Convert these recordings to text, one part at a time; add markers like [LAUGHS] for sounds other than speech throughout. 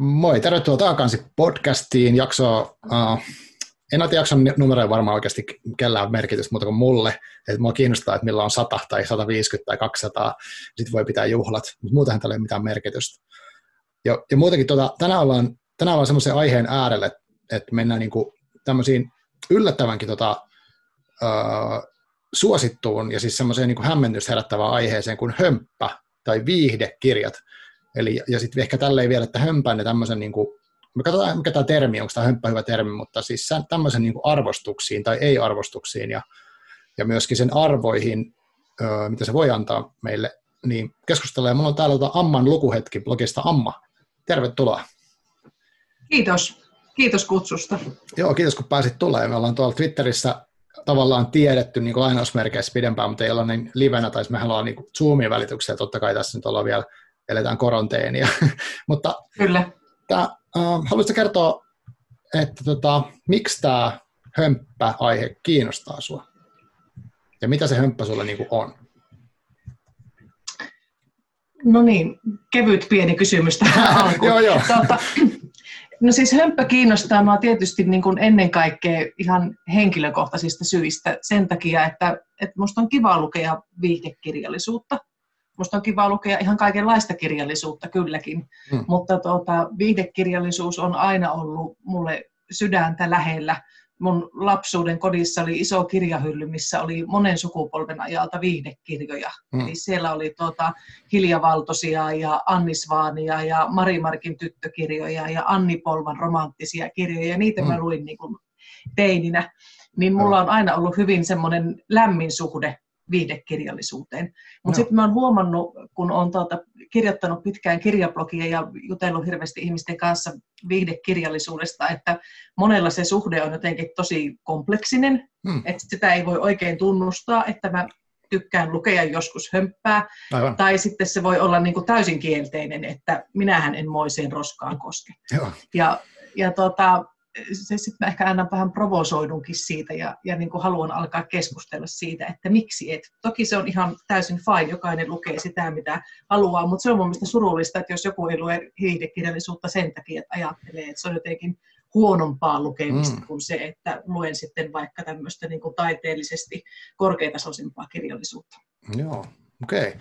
Moi, tervetuloa takaisin podcastiin. Jakso, uh, en ole jakson numeroja varmaan oikeasti kellään merkitystä muuta kuin mulle. Että mua kiinnostaa, että millä on 100 tai 150 tai 200, sitten voi pitää juhlat, mutta muutenhan tällä ei ole mitään merkitystä. Ja, ja muutenkin tuota, tänään ollaan, tänään ollaan semmoisen aiheen äärelle, että mennään niinku tämmöisiin yllättävänkin tota, uh, suosittuun ja siis semmoiseen niin hämmennystä herättävään aiheeseen kuin hömppä tai viihdekirjat. Eli, ja sitten ehkä tälleen vielä, että hömpän ja tämmöisen, niin kuin, me katsotaan mikä tämä termi, onko tämä hömppä hyvä termi, mutta siis tämmöisen niin arvostuksiin tai ei-arvostuksiin ja, ja myöskin sen arvoihin, öö, mitä se voi antaa meille, niin keskustellaan. Mulla on täällä tota Amman lukuhetki blogista Amma. Tervetuloa. Kiitos. Kiitos kutsusta. Joo, kiitos kun pääsit tulemaan. Me ollaan tuolla Twitterissä tavallaan tiedetty niin lainausmerkeissä pidempään, mutta ei olla niin livenä, tai mehän ollaan niin Zoomin välityksellä, totta kai tässä nyt ollaan vielä, eletään koronteenia. [LAUGHS] mutta Kyllä. Tää, äh, haluaisitko kertoa, että tota, miksi tämä hömppä-aihe kiinnostaa sinua? Ja mitä se hömppä sulle niin on? No niin, kevyt pieni kysymys tähän [LAUGHS] alkuun. joo, joo. Tuota, [CLEARS THROAT] No siis hömppä kiinnostaa minua tietysti niin kuin ennen kaikkea ihan henkilökohtaisista syistä sen takia, että, että minusta on kiva lukea viihdekirjallisuutta. Minusta on kiva lukea ihan kaikenlaista kirjallisuutta kylläkin, hmm. mutta tuota, viihdekirjallisuus on aina ollut mulle sydäntä lähellä mun lapsuuden kodissa oli iso kirjahylly, missä oli monen sukupolven ajalta viihdekirjoja. Mm. Eli siellä oli tuota Hilja Valtosia ja Annisvaania ja Marimarkin tyttökirjoja ja Anni Polvan romanttisia kirjoja. Ja niitä mm. mä luin niin kuin teininä. Niin mulla on aina ollut hyvin semmoinen lämmin suhde viihdekirjallisuuteen. Mutta no. sitten mä oon huomannut, kun olen tuota, kirjoittanut pitkään kirjablogia ja jutellut hirveästi ihmisten kanssa viihdekirjallisuudesta, että monella se suhde on jotenkin tosi kompleksinen, hmm. että sitä ei voi oikein tunnustaa, että mä tykkään lukea joskus hömppää, Aivan. tai sitten se voi olla niin kuin täysin kielteinen, että minähän en moiseen roskaan koske. Joo. Ja, ja tota, se sitten mä ehkä aina vähän provosoidunkin siitä ja, ja niin kuin haluan alkaa keskustella siitä, että miksi et. Toki se on ihan täysin fine, jokainen lukee sitä, mitä haluaa, mutta se on mun mielestä surullista, että jos joku ei lue hiihdekirjallisuutta sen takia, että ajattelee, että se on jotenkin huonompaa lukemista mm. kuin se, että luen sitten vaikka tämmöistä niin kuin taiteellisesti korkeatasoisempaa kirjallisuutta. Joo, okei. Okay.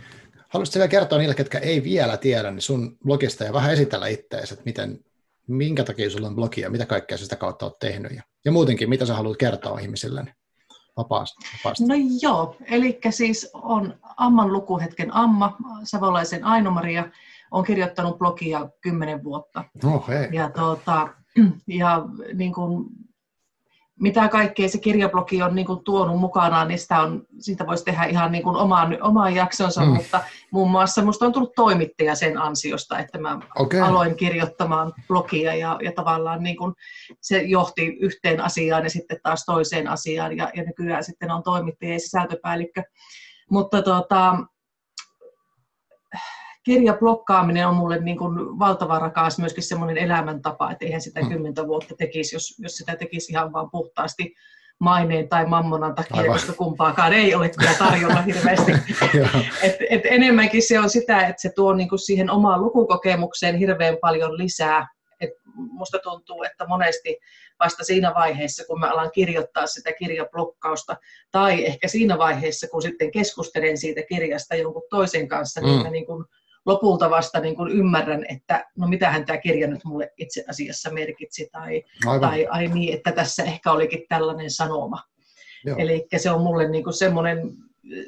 Haluaisitko vielä kertoa niille, ketkä ei vielä tiedä, niin sun blogista ja vähän esitellä itseäsi, että miten, minkä takia sulla on blogi ja mitä kaikkea sä sitä kautta olet tehnyt ja, ja muutenkin, mitä sä haluat kertoa ihmisille niin vapaasti, vapaasti. No joo, eli siis on Amman lukuhetken Amma, Savolaisen Aino-Maria, on kirjoittanut blogia kymmenen vuotta. Oh, hei. Ja, tuota, [CLEARS THROAT] ja niin kuin mitä kaikkea se kirjablogi on niin kuin tuonut mukanaan, niin sitä on, siitä voisi tehdä ihan niin kuin omaan, omaan jaksonsa, mm. mutta muun muassa minusta on tullut toimittaja sen ansiosta, että mä okay. aloin kirjoittamaan blogia ja, ja tavallaan niin kuin se johti yhteen asiaan ja sitten taas toiseen asiaan ja, ja nykyään sitten on toimittaja ja sisältöpäällikkö. Mutta tota, kirjablokkaaminen on mulle niin kuin valtava rakas myöskin semmoinen elämäntapa, että eihän sitä mm. kymmentä vuotta tekisi, jos, jos sitä tekisi ihan vaan puhtaasti maineen tai mammonan takia, Aivan. koska kumpaakaan ei ole kyllä tarjolla hirveästi. [LAUGHS] et, et enemmänkin se on sitä, että se tuo niinku siihen omaan lukukokemukseen hirveän paljon lisää. Et musta tuntuu, että monesti vasta siinä vaiheessa, kun mä alan kirjoittaa sitä kirjablokkausta, tai ehkä siinä vaiheessa, kun sitten keskustelen siitä kirjasta jonkun toisen kanssa, niin mm. niin mä niin kuin lopulta vasta niin kuin ymmärrän, että no mitähän tämä kirja nyt mulle itse asiassa merkitsi, tai, tai ai niin, että tässä ehkä olikin tällainen sanoma. Eli se on mulle niin kuin semmoinen,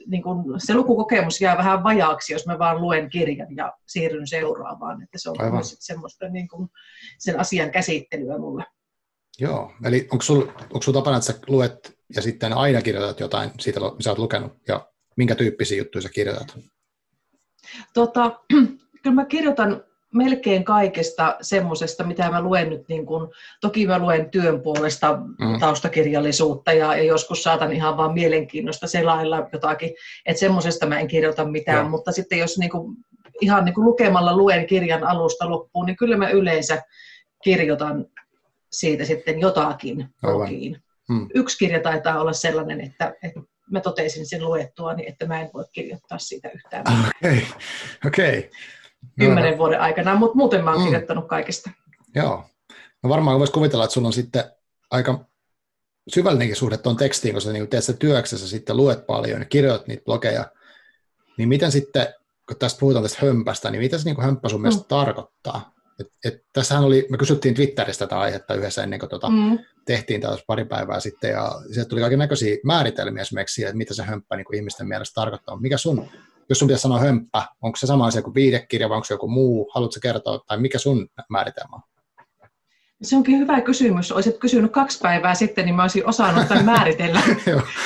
niin kuin, se lukukokemus jää vähän vajaaksi, jos mä vaan luen kirjan ja siirryn seuraavaan, että se on Aivan. myös semmoista niin kuin, sen asian käsittelyä mulle. Joo, eli onko sinulla sul tapana, että sä luet ja sitten aina kirjoitat jotain siitä, mitä sä oot lukenut, ja minkä tyyppisiä juttuja sä kirjoitat? Tota, [CLEARS THROAT] kyllä mä kirjoitan melkein kaikesta semmoisesta, mitä mä luen nyt, niin kun, toki mä luen työn puolesta mm. taustakirjallisuutta ja, ja joskus saatan ihan vaan mielenkiinnosta selailla jotakin, että semmoisesta mä en kirjoita mitään, Joo. mutta sitten jos niin kun, ihan niin kun lukemalla luen kirjan alusta loppuun, niin kyllä mä yleensä kirjoitan siitä sitten jotakin blogiin. Hmm. Yksi kirja taitaa olla sellainen, että, että mä totesin sen luettua, niin että mä en voi kirjoittaa siitä yhtään Okei, okay. okei. Okay. kymmenen vuoden aikana, mutta muuten mä oon mm. kirjoittanut kaikista. Joo. No varmaan voisi kuvitella, että sulla on sitten aika syvällinenkin suhde tuon tekstiin, koska niin teet sä työksessä sitten luet paljon ja kirjoitat niitä blogeja, niin miten sitten, kun tästä puhutaan tästä hömpästä, niin mitä se niin hömppä sun mielestä mm. tarkoittaa? Et, et, tässähän oli, me kysyttiin Twitteristä tätä aihetta yhdessä ennen kuin tuota, mm. tehtiin tätä pari päivää sitten, ja sieltä tuli kaiken näköisiä määritelmiä esimerkiksi että mitä se hömppä niin kuin ihmisten mielestä tarkoittaa. Mikä sun, jos sun pitäisi sanoa hömppä, onko se sama asia kuin viidekirja vai onko se joku muu, haluatko kertoa, tai mikä sun määritelmä on? Se onkin hyvä kysymys. Olisit kysynyt kaksi päivää sitten, niin mä olisin osannut tämän [LAUGHS] määritellä.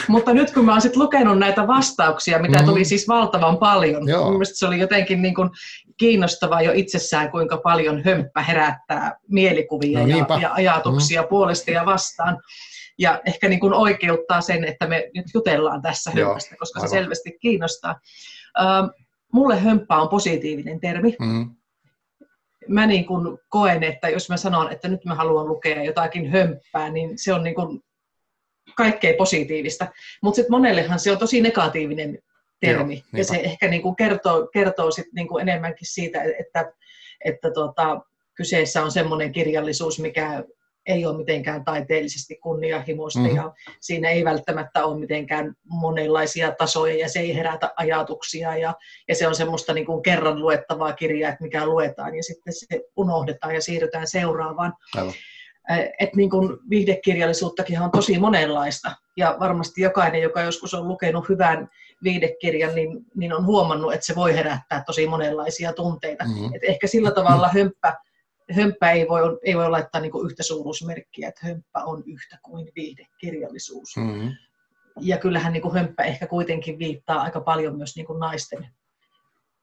Mutta nyt kun mä olisin lukenut näitä vastauksia, mitä mm. tuli siis valtavan paljon, Joo. mielestäni se oli jotenkin niin kuin kiinnostavaa jo itsessään, kuinka paljon hömppä herättää mielikuvia no, ja, ja ajatuksia mm. puolesta ja vastaan. Ja ehkä niin kuin oikeuttaa sen, että me nyt jutellaan tässä hömpästä, koska aivan. se selvästi kiinnostaa. Uh, mulle hömppä on positiivinen termi. Mm mä niin kuin koen, että jos mä sanon, että nyt mä haluan lukea jotakin hömppää, niin se on niin kuin kaikkein positiivista. Mutta sitten monellehan se on tosi negatiivinen termi. Joo, ja se ehkä niin kuin kertoo, kertoo sit niin kuin enemmänkin siitä, että, että tota, kyseessä on semmoinen kirjallisuus, mikä ei ole mitenkään taiteellisesti kunnianhimoista mm-hmm. ja siinä ei välttämättä ole mitenkään monenlaisia tasoja ja se ei herätä ajatuksia ja, ja se on semmoista niin kuin kerran luettavaa kirjaa, että mikä luetaan ja sitten se unohdetaan ja siirrytään seuraavaan. Aivan. Et niin kuin viihdekirjallisuuttakin on tosi monenlaista ja varmasti jokainen, joka joskus on lukenut hyvän viidekirjan, niin, niin on huomannut, että se voi herättää tosi monenlaisia tunteita. Mm-hmm. Et ehkä sillä tavalla hömppä hömppä ei voi, ei voi laittaa niin yhtä suuruusmerkkiä, että hömppä on yhtä kuin viihdekirjallisuus. Mm-hmm. Ja kyllähän niin hömppä ehkä kuitenkin viittaa aika paljon myös niin naisten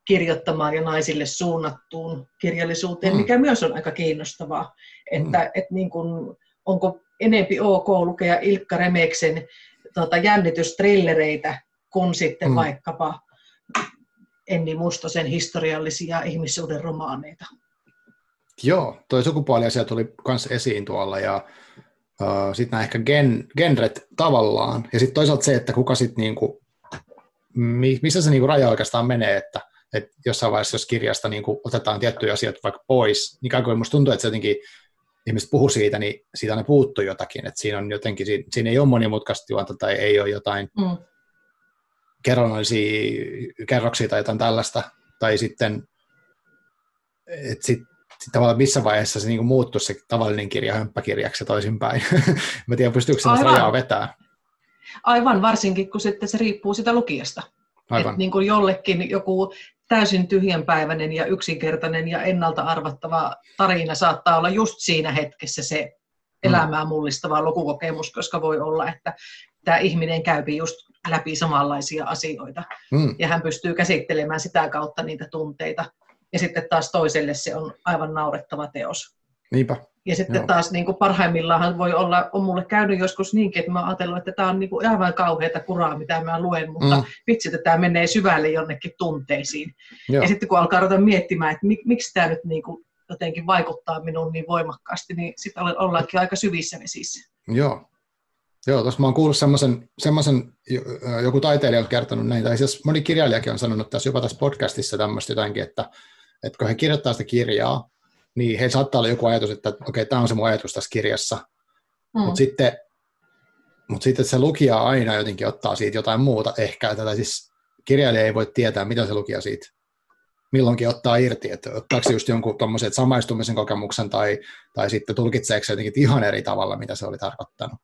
kirjoittamaan ja naisille suunnattuun kirjallisuuteen, mm. mikä myös on aika kiinnostavaa. Että mm. et niin kuin, onko enempi ok lukea Ilkka Remeksen tota, jännitystrillereitä kuin sitten mm. vaikkapa Enni Mustosen historiallisia ihmissuuden romaaneita. Joo, toi sukupuoliasia tuli myös esiin tuolla ja uh, sitten nämä ehkä gen, genret tavallaan ja sitten toisaalta se, että kuka sitten niinku, missä se niinku raja oikeastaan menee, että et jossain vaiheessa, jos kirjasta niinku otetaan tiettyjä asioita vaikka pois, niin kuin musta tuntuu, että se jotenkin ihmiset puhuu siitä, niin siitä ne puuttuu jotakin, että siinä on jotenkin, siinä, siinä ei ole monimutkaista juonta tai ei ole jotain mm. Kerronnallisia kerroksia tai jotain tällaista, tai sitten että sit sitten tavallaan missä vaiheessa se niin muuttui se tavallinen kirja hömppäkirjaksi ja toisinpäin. [LAUGHS] Mä tiedän, pystyykö sellaista rajaa vetää. Aivan, varsinkin kun sitten se riippuu sitä lukijasta. Aivan. niin kuin jollekin joku täysin tyhjänpäiväinen ja yksinkertainen ja ennalta arvattava tarina saattaa olla just siinä hetkessä se mm. elämää mullistava lukukokemus, koska voi olla, että tämä ihminen käypi just läpi samanlaisia asioita. Mm. Ja hän pystyy käsittelemään sitä kautta niitä tunteita ja sitten taas toiselle se on aivan naurettava teos. Niinpä. Ja sitten Joo. taas niin kuin parhaimmillaan voi olla, on mulle käynyt joskus niinkin, että mä ajatellut, että tämä on niin kuin aivan kauheata kuraa, mitä mä luen, mutta mm. vitsi, että tämä menee syvälle jonnekin tunteisiin. Joo. Ja sitten kun alkaa ruveta miettimään, että mik, miksi tämä nyt niin kuin jotenkin vaikuttaa minuun niin voimakkaasti, niin sitten ollaankin aika syvissä vesissä. Joo. Joo, tuossa mä oon kuullut semmoisen, semmoisen joku taiteilija on kertonut näin, tai siis moni kirjailijakin on sanonut tässä jopa tässä podcastissa tämmöistä jotainkin, että että kun he kirjoittaa sitä kirjaa, niin heillä saattaa olla joku ajatus, että okei, okay, tämä on se mun ajatus tässä kirjassa, mm. mutta sitten, mut sitten se lukija aina jotenkin ottaa siitä jotain muuta ehkä, tätä siis kirjailija ei voi tietää, mitä se lukija siitä milloinkin ottaa irti, että ottaako se just jonkun tuommoisen samaistumisen kokemuksen tai, tai sitten tulkitseeko se jotenkin ihan eri tavalla, mitä se oli tarkoittanut.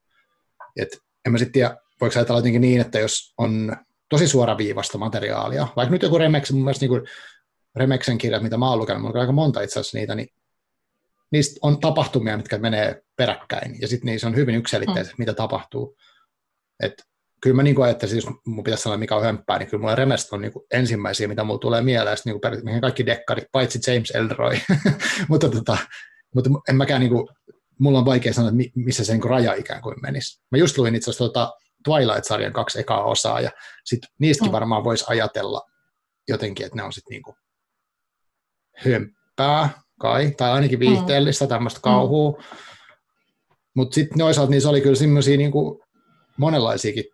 Et en mä sitten tiedä, voiko ajatella jotenkin niin, että jos on tosi suoraviivasta materiaalia, vaikka nyt joku Remex, mun mielestä niin Remeksen kirjat, mitä mä oon lukenut, mulla on aika monta itse asiassa niitä, niin niistä on tapahtumia, mitkä menee peräkkäin, ja sitten niissä on hyvin yksilitteistä, mm. mitä tapahtuu. Et kyllä mä niin ajattelisin, jos mun pitäisi sanoa, mikä on hömppää, niin kyllä mulla Remest on niin ensimmäisiä, mitä mulla tulee mieleen, niin kuin kaikki dekkarit, paitsi James Elroy. [LAUGHS] mutta, tota, mutta en mäkään, niin kuin, mulla on vaikea sanoa, että missä se niin raja ikään kuin menisi. Mä just luin itse asiassa tuota Twilight-sarjan kaksi ekaa osaa, ja sit niistäkin mm. varmaan voisi ajatella jotenkin, että ne on sitten niin kuin hömppää kai, tai ainakin viihteellistä mm. tämmöistä kauhua. Mm. Mutta sitten noisaalta niissä oli kyllä semmoisia niinku monenlaisiakin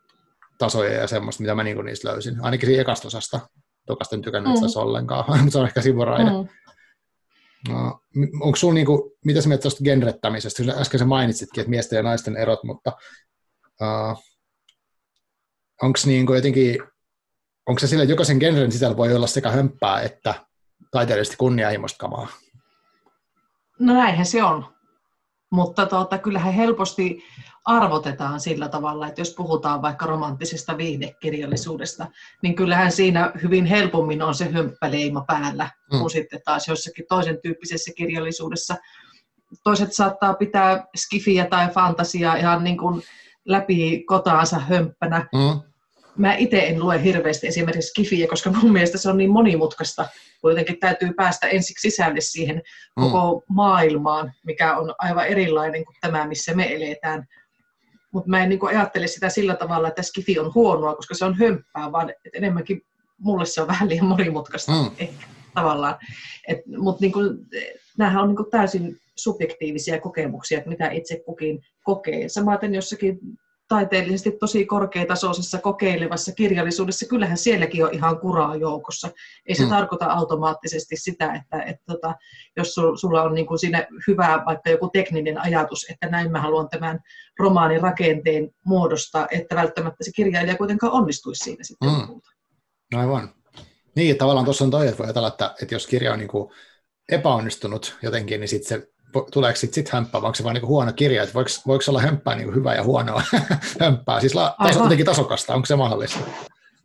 tasoja ja semmoista, mitä mä niinku niistä löysin, ainakin siinä ekasta osasta. Tokasta en tykännyt mm. ollenkaan, [LAUGHS] mutta se on ehkä sivuraide. Mm. No, onko sulla, niinku, mitä sä mietit tuosta genrettämisestä? Äsken sä mainitsitkin, että miesten ja naisten erot, mutta uh, onko niinku jotenkin, onko se sillä, että jokaisen genren sisällä voi olla sekä hömppää että taiteellisesti kunnianhimoista kamaa? No näinhän se on. Mutta tuota, kyllähän helposti arvotetaan sillä tavalla, että jos puhutaan vaikka romanttisesta viihdekirjallisuudesta, niin kyllähän siinä hyvin helpommin on se hömppäleima päällä, mm. kuin sitten taas jossakin toisen tyyppisessä kirjallisuudessa. Toiset saattaa pitää skifiä tai fantasiaa ihan niin kuin läpi kotaansa hömppänä. Mm. Mä itse en lue hirveästi esimerkiksi skifiä, koska mun mielestä se on niin monimutkaista kuitenkin täytyy päästä ensiksi sisälle siihen mm. koko mm. maailmaan, mikä on aivan erilainen kuin tämä, missä me eletään. Mutta mä en niin ajattele sitä sillä tavalla, että skifi on huonoa, koska se on hömppää, vaan että enemmänkin mulle se on vähän liian monimutkaista mm. ehkä tavallaan. Mutta niin nämähän on niin täysin subjektiivisia kokemuksia, että mitä itse kukin kokee. Samaten jossakin taiteellisesti tosi korkeatasoisessa kokeilevassa kirjallisuudessa, kyllähän sielläkin on ihan kuraa joukossa. Ei se mm. tarkoita automaattisesti sitä, että, että tota, jos sulla on niin kuin siinä hyvä vaikka joku tekninen ajatus, että näin mä haluan tämän romaanin rakenteen muodostaa, että välttämättä se kirjailija kuitenkaan onnistuisi siinä sitten. Mm. No aivan. Niin, tavallaan tuossa on toi, että voi ajatella, että, että jos kirja on niin kuin epäonnistunut jotenkin, niin sitten se tuleeko sitten sit hömppää, vai onko se vain niin huono kirja, että voiko, voiko olla hömppää niin hyvä ja huonoa [LAUGHS] hömppää, siis la, taso, jotenkin tasokasta, onko se mahdollista?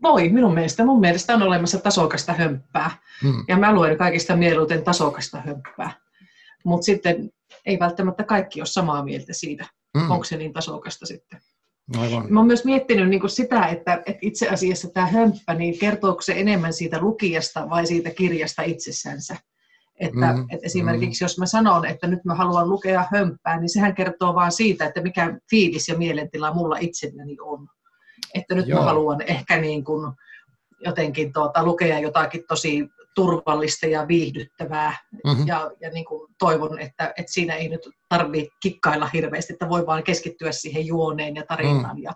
Voi, minun mielestä. Mun mielestä on olemassa tasokasta hömppää, hmm. ja mä luen kaikista mieluiten tasokasta hömppää. Mutta sitten ei välttämättä kaikki ole samaa mieltä siitä, hmm. onko se niin tasokasta sitten. Aivan. Mä oon myös miettinyt niin sitä, että, että itse asiassa tämä hömppä, niin kertooko se enemmän siitä lukijasta vai siitä kirjasta itsessänsä? Että, mm, että esimerkiksi mm. jos mä sanon, että nyt mä haluan lukea hömppää, niin sehän kertoo vaan siitä, että mikä fiilis ja mielentila mulla itselläni on. Että nyt Joo. mä haluan ehkä niin kuin jotenkin tuota, lukea jotakin tosi turvallista ja viihdyttävää. Mm-hmm. Ja, ja niin kuin toivon, että, että siinä ei nyt tarvitse kikkailla hirveästi, että voi vaan keskittyä siihen juoneen ja tarinaan mm. ja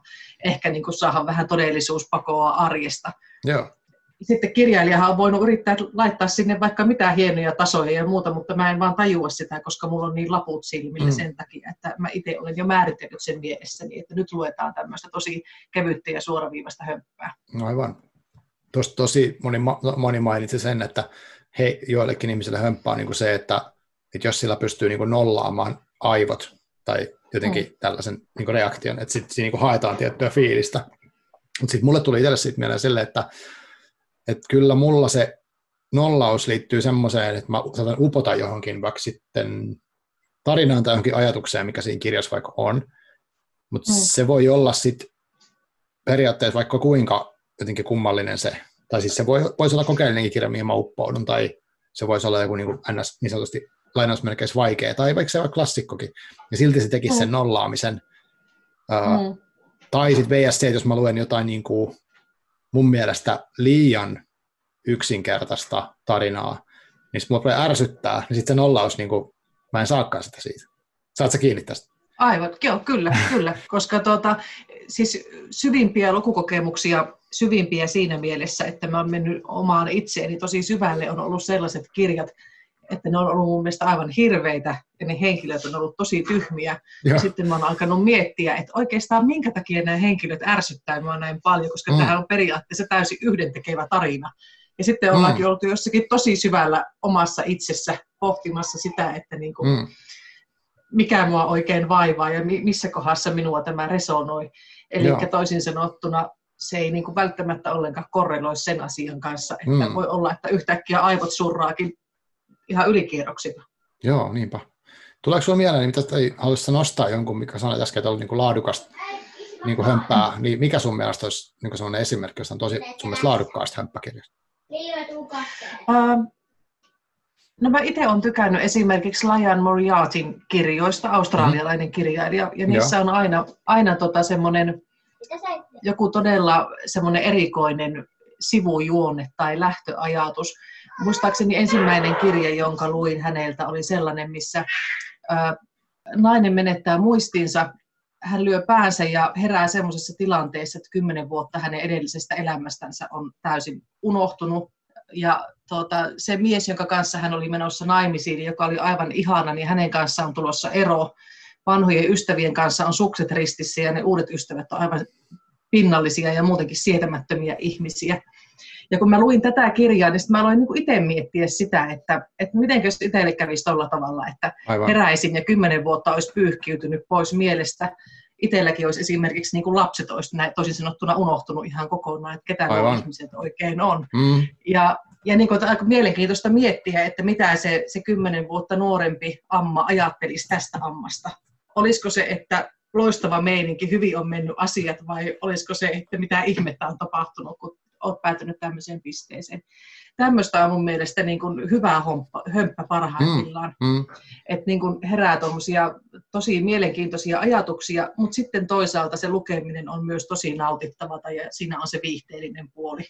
ehkä niin kuin saada vähän todellisuuspakoa arjesta. Joo sitten kirjailijahan on voinut yrittää laittaa sinne vaikka mitä hienoja tasoja ja muuta, mutta mä en vaan tajua sitä, koska mulla on niin laput silmillä mm. sen takia, että mä itse olen jo määritellyt sen mielessäni, että nyt luetaan tämmöistä tosi kevyttä ja suoraviivasta hömppää. No aivan. Tuosta tosi moni, moni mainitsi sen, että he, joillekin ihmisille hömppää on niin kuin se, että, että jos sillä pystyy niin kuin nollaamaan aivot tai jotenkin mm. tällaisen niin kuin reaktion, että sitten siinä niin haetaan tiettyä fiilistä. Mutta sitten mulle tuli itselle siitä mieleen sille, että että kyllä mulla se nollaus liittyy semmoiseen, että mä saatan upota johonkin vaikka sitten tarinaan tai johonkin ajatukseen, mikä siinä kirjassa vaikka on, mutta mm. se voi olla sitten periaatteessa vaikka kuinka jotenkin kummallinen se, tai siis se voi, voisi olla kokeellinenkin kirja, mihin mä uppoudun, tai se voisi olla joku niin, kuin ns, niin sanotusti lainausmerkeissä vaikea, tai vaikka se on klassikkokin, ja silti se tekisi mm. sen nollaamisen. Uh, mm. Tai sitten VSC, jos mä luen jotain niin kuin mun mielestä liian yksinkertaista tarinaa, niin sitten mua ärsyttää, niin sitten se nollaus, niin kuin, mä en saakaan sitä siitä. Saat sä kiinni tästä? Aivan, joo, kyllä, kyllä, koska tuota, siis syvimpiä lukukokemuksia, syvimpiä siinä mielessä, että mä oon mennyt omaan itseeni tosi syvälle, on ollut sellaiset kirjat, että ne on ollut mun mielestä aivan hirveitä ja ne henkilöt on ollut tosi tyhmiä. Ja, ja sitten mä oon alkanut miettiä, että oikeastaan minkä takia nämä henkilöt ärsyttää mua näin paljon, koska mm. tämähän on periaatteessa täysin yhdentekevä tarina. Ja sitten mm. ollaankin oltu jossakin tosi syvällä omassa itsessä pohtimassa sitä, että niin kuin, mm. mikä mua oikein vaivaa ja missä kohdassa minua tämä resonoi. Eli toisin sanottuna se ei niin kuin välttämättä ollenkaan korreloi sen asian kanssa, että mm. voi olla, että yhtäkkiä aivot surraakin ihan ylikierroksilla. Joo, niinpä. Tuleeko sinulla mieleen, mitä haluaisitko nostaa jonkun, mikä sanoit äsken, että oli niin kuin laadukasta niin kuin hömppää, niin mikä sun mielestä olisi niin sellainen esimerkki, josta on tosi sun mielestä laadukkaasta hömppäkirjasta? Uh, no mä itse olen tykännyt esimerkiksi Lion Moriartyn kirjoista, australialainen mm. kirjailija, ja niissä Joo. on aina, aina tota semmoinen joku todella semmoinen erikoinen sivujuone tai lähtöajatus. Muistaakseni ensimmäinen kirja, jonka luin häneltä, oli sellainen, missä ää, nainen menettää muistinsa hän lyö päänsä ja herää semmoisessa tilanteessa, että kymmenen vuotta hänen edellisestä elämästänsä on täysin unohtunut. Ja tuota, se mies, jonka kanssa hän oli menossa naimisiin, joka oli aivan ihana, niin hänen kanssaan on tulossa ero. Vanhojen ystävien kanssa on sukset ristissä ja ne uudet ystävät on aivan pinnallisia ja muutenkin sietämättömiä ihmisiä. Ja kun mä luin tätä kirjaa, niin mä aloin niin itse miettiä sitä, että, että miten jos itselle kävisi tuolla tavalla, että Aivan. heräisin ja kymmenen vuotta olisi pyyhkiytynyt pois mielestä. Itselläkin olisi esimerkiksi niin kuin lapset olisi näin, toisin sanottuna unohtunut ihan kokonaan, että ketä Aivan. ihmiset oikein on. Mm. Ja, ja niin kuin, aika mielenkiintoista miettiä, että mitä se, se kymmenen vuotta nuorempi amma ajattelisi tästä ammasta. Olisiko se, että loistava meininki, hyvin on mennyt asiat, vai olisiko se, että mitä ihmettä on tapahtunut, kun olet päätynyt tämmöiseen pisteeseen. Tämmöistä on mun mielestä niin kuin hyvä homppa, hömppä parhaimmillaan. Mm, mm. Että niin kuin herää tuommoisia tosi mielenkiintoisia ajatuksia, mutta sitten toisaalta se lukeminen on myös tosi nautittavaa ja siinä on se viihteellinen puoli.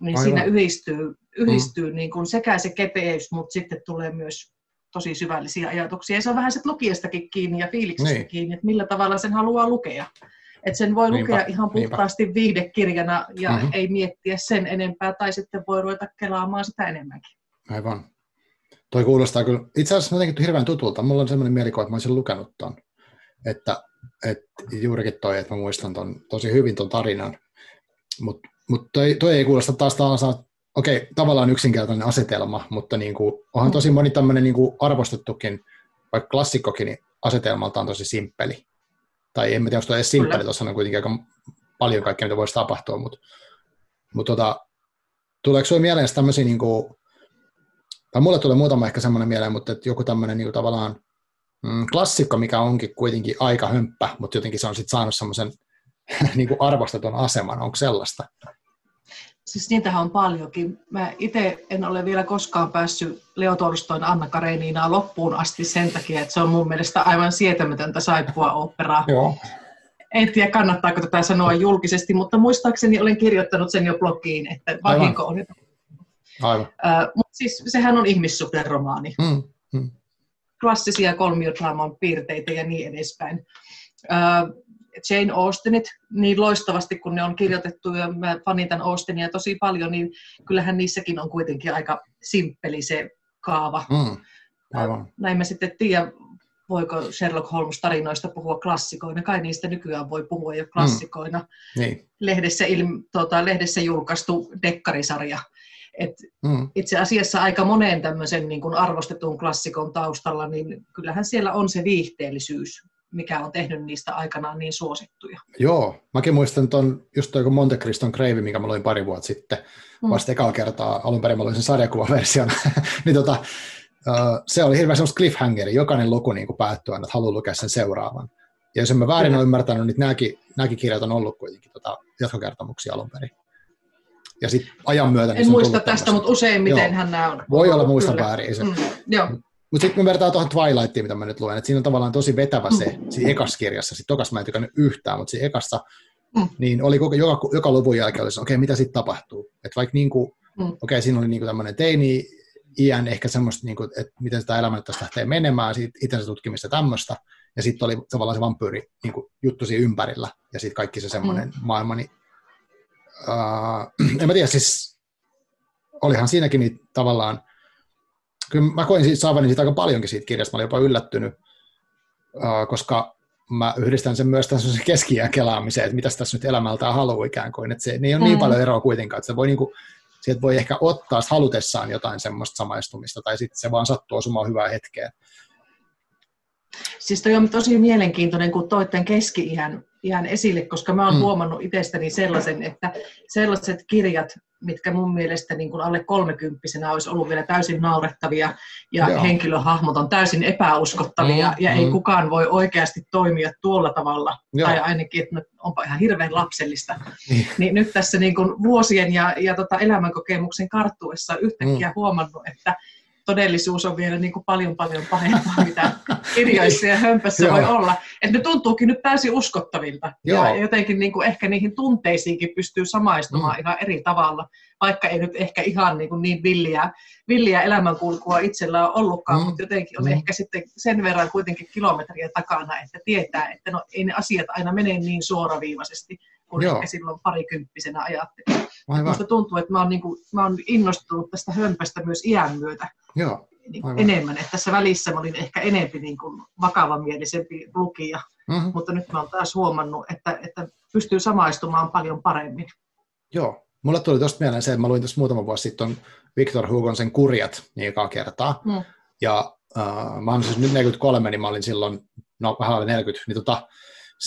Niin Aivan. siinä yhdistyy, yhdistyy mm. niin kuin sekä se kepeys, mutta sitten tulee myös tosi syvällisiä ajatuksia. Ja se on vähän sitten lukijastakin kiinni ja fiiliksestä niin. kiinni, että millä tavalla sen haluaa lukea. Että sen voi niinpä, lukea ihan puhtaasti niinpä. viihdekirjana ja mm-hmm. ei miettiä sen enempää, tai sitten voi ruveta kelaamaan sitä enemmänkin. Aivan. Toi kuulostaa kyllä, itse asiassa jotenkin hirveän tutulta. Mulla on sellainen mielikuva, että mä olisin lukenut ton. Että, että juurikin toi, että mä muistan ton, tosi hyvin ton tarinan. Mutta mut toi, toi, ei kuulosta taas taas, okei, okay, tavallaan yksinkertainen asetelma, mutta niin kuin, onhan tosi moni tämmöinen niin arvostettukin, vaikka klassikkokin, niin asetelmalta on tosi simppeli tai en tiedä, onko edes simppeli, tuossa on kuitenkin aika paljon kaikkea, mitä voisi tapahtua, mutta, mutta tota, tuleeko sinulle mieleen tämmöisiä, niin kuin, tai mulle tulee muutama ehkä semmoinen mieleen, mutta että joku tämmöinen niin kuin, tavallaan mm, klassikko, mikä onkin kuitenkin aika hömppä, mutta jotenkin se on sitten saanut semmoisen [LAUGHS] niin kuin arvostetun aseman, onko sellaista? Siis niitähän on paljonkin. Mä itse en ole vielä koskaan päässyt Leo Tolstoin Anna Kareninaa loppuun asti sen takia, että se on mun mielestä aivan sietämätöntä saippua operaa. Joo. En tiedä, kannattaako tätä sanoa julkisesti, mutta muistaakseni olen kirjoittanut sen jo blogiin, että vahinko on. Aivan. Uh, mutta siis sehän on ihmissuhderomaani. Mm, mm. Klassisia kolmiodraaman piirteitä ja niin edespäin. Uh, Jane Austenit niin loistavasti, kun ne on kirjoitettu, ja mä fanitan Austenia tosi paljon, niin kyllähän niissäkin on kuitenkin aika simppeli se kaava. Mm, aivan. Näin mä sitten tiedän, voiko Sherlock Holmes-tarinoista puhua klassikoina. Kai niistä nykyään voi puhua jo klassikoina. Mm, niin. lehdessä, ilm, tuota, lehdessä julkaistu dekkarisarja. Et mm. Itse asiassa aika moneen tämmöisen niin kuin arvostetun klassikon taustalla, niin kyllähän siellä on se viihteellisyys mikä on tehnyt niistä aikanaan niin suosittuja. Joo, mäkin muistan tuon, just tuo Monte Criston Crave, mikä mä luin pari vuotta sitten, mm. vasta ekalla kertaa, alun perin mä luin sen sarjakuvaversion, [LAUGHS] niin tota, se oli hirveän semmoista cliffhangeri, jokainen luku niin kuin päättyy aina, että haluaa lukea sen seuraavan. Ja jos en mä väärin ole ymmärtänyt, niin nämäkin, nämäkin kirjat on ollut kuitenkin tota, jatkokertomuksia alun perin. Ja sitten ajan myötä... Niin en muista tästä, mutta useimmiten hän nämä on. Voi olla muista väärin. Mm, joo. Mutta sitten me vertaan tuohon Twilightiin, mitä mä nyt luen, että siinä on tavallaan tosi vetävä se, mm. siinä ekassa kirjassa. Sitten tokas mä en tykännyt yhtään, mutta siinä ekassa, mm. niin oli koko, joka, joka luvun jälkeen oli se, okei, okay, mitä sitten tapahtuu. Että vaikka niin kuin, mm. okei, okay, siinä oli niin kuin tämmöinen teini, iän ehkä semmoista, niin kuin, että miten sitä elämää tässä lähtee menemään, siitä itsensä tutkimista tämmöistä, ja sitten oli tavallaan se vampyyri niin kuin, juttu siinä ympärillä, ja sitten kaikki se semmoinen mm. maailma, niin uh, [CLEARS THROAT] en mä tiedä, siis olihan siinäkin niin tavallaan, kyllä mä koin siitä saavani siitä aika paljonkin siitä kirjasta, mä olin jopa yllättynyt, koska mä yhdistän sen myös tässä keski kelaamiseen, että mitä tässä nyt elämältään haluaa ikään kuin, että se ei ole niin mm. niin paljon eroa kuitenkaan, että se voi niinku, sieltä voi ehkä ottaa halutessaan jotain semmoista samaistumista, tai sitten se vaan sattuu osumaan hyvää hetkeen. Siis toi on tosi mielenkiintoinen, kun toitten keski-iän ihan esille, koska mä oon mm. huomannut itsestäni sellaisen, että sellaiset kirjat, mitkä mun mielestä niin kuin alle kolmekymppisenä olisi ollut vielä täysin naurettavia ja Joo. henkilöhahmot on täysin epäuskottavia mm, ja mm. ei kukaan voi oikeasti toimia tuolla tavalla, Joo. tai ainakin, että onpa ihan hirveän lapsellista. Niin, niin nyt tässä niin kuin vuosien ja, ja tota elämänkokemuksen karttuessa yhtäkkiä mm. huomannut, että todellisuus on vielä niin kuin paljon paljon pahempaa, mitä kirjoissa ja hömpössä voi olla. että ne tuntuukin nyt täysin uskottavilta. Joo. Ja jotenkin niin kuin ehkä niihin tunteisiinkin pystyy samaistumaan mm. ihan eri tavalla, vaikka ei nyt ehkä ihan niin, kuin niin villiä, villiä elämänkulkua itsellä ole ollutkaan, mm. mutta jotenkin on mm. ehkä sitten sen verran kuitenkin kilometriä takana, että tietää, että no, ei ne asiat aina mene niin suoraviivaisesti kuin Joo. ehkä silloin parikymppisenä ajattelin. Minusta tuntuu, että mä oon, niin kuin, mä oon innostunut tästä hömpästä myös iän myötä. Joo niin enemmän. Että tässä välissä mä olin ehkä enempi niin kuin vakavamielisempi lukija, mm-hmm. mutta nyt mä oon taas huomannut, että, että pystyy samaistumaan paljon paremmin. Joo. Mulle tuli tuosta mieleen se, että mä luin tuossa muutama vuosi sitten Victor Hugon sen Kurjat niin ekaa kertaa. Mm. Ja uh, mä oon siis nyt 43, niin mä olin silloin, no vähän alle 40, niin tota,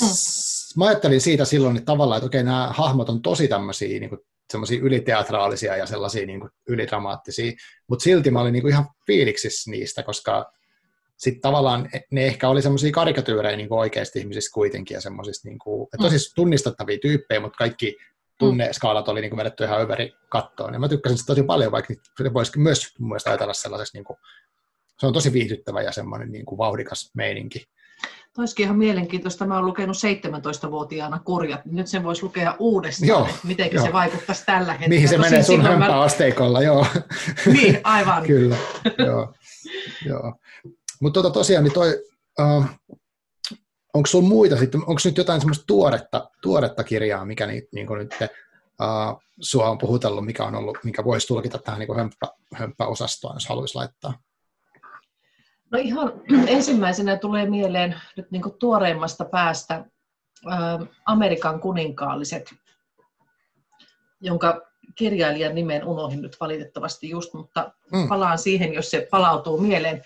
mm. Mä ajattelin siitä silloin, että tavallaan, että okei, nämä hahmot on tosi tämmöisiä niin kuin semmoisia yliteatraalisia ja sellaisia niin kuin ylidramaattisia, mutta silti mä olin niin kuin ihan fiiliksissä niistä, koska sitten tavallaan ne ehkä oli semmoisia karikatyyrejä niin kuin oikeasti ihmisistä kuitenkin ja semmoisista niin kuin, mm. tosi tunnistettavia tyyppejä, mutta kaikki tunneskaalat oli niin kuin vedetty ihan överi kattoon. Ja mä tykkäsin sitä tosi paljon, vaikka se voisi myös mun mielestä ajatella sellaisessa, niin kuin, se on tosi viihdyttävä ja semmoinen niin kuin vauhdikas meininki. Olisikin ihan mielenkiintoista. Mä olen lukenut 17-vuotiaana kurjat. Nyt sen voisi lukea uudestaan, joo, miten joo. se vaikuttaisi tällä hetkellä. Mihin se Tosin menee sun hömppäasteikolla, joo. [LAUGHS] Niin, aivan. Kyllä, joo. joo. Mutta tota, tosiaan, niin toi, uh, onko sulla muita sitten, onko nyt jotain semmoista tuoretta, tuoretta kirjaa, mikä niin, niin nyt uh, sua on puhutellut, mikä on ollut, mikä voisi tulkita tähän niin hömppä, hömppäosastoon, jos haluaisi laittaa? No ihan [CLEARS THROAT] ensimmäisenä tulee mieleen nyt niin tuoreimmasta päästä Amerikan kuninkaalliset, jonka kirjailijan nimen unohdin nyt valitettavasti just, mutta mm. palaan siihen, jos se palautuu mieleen.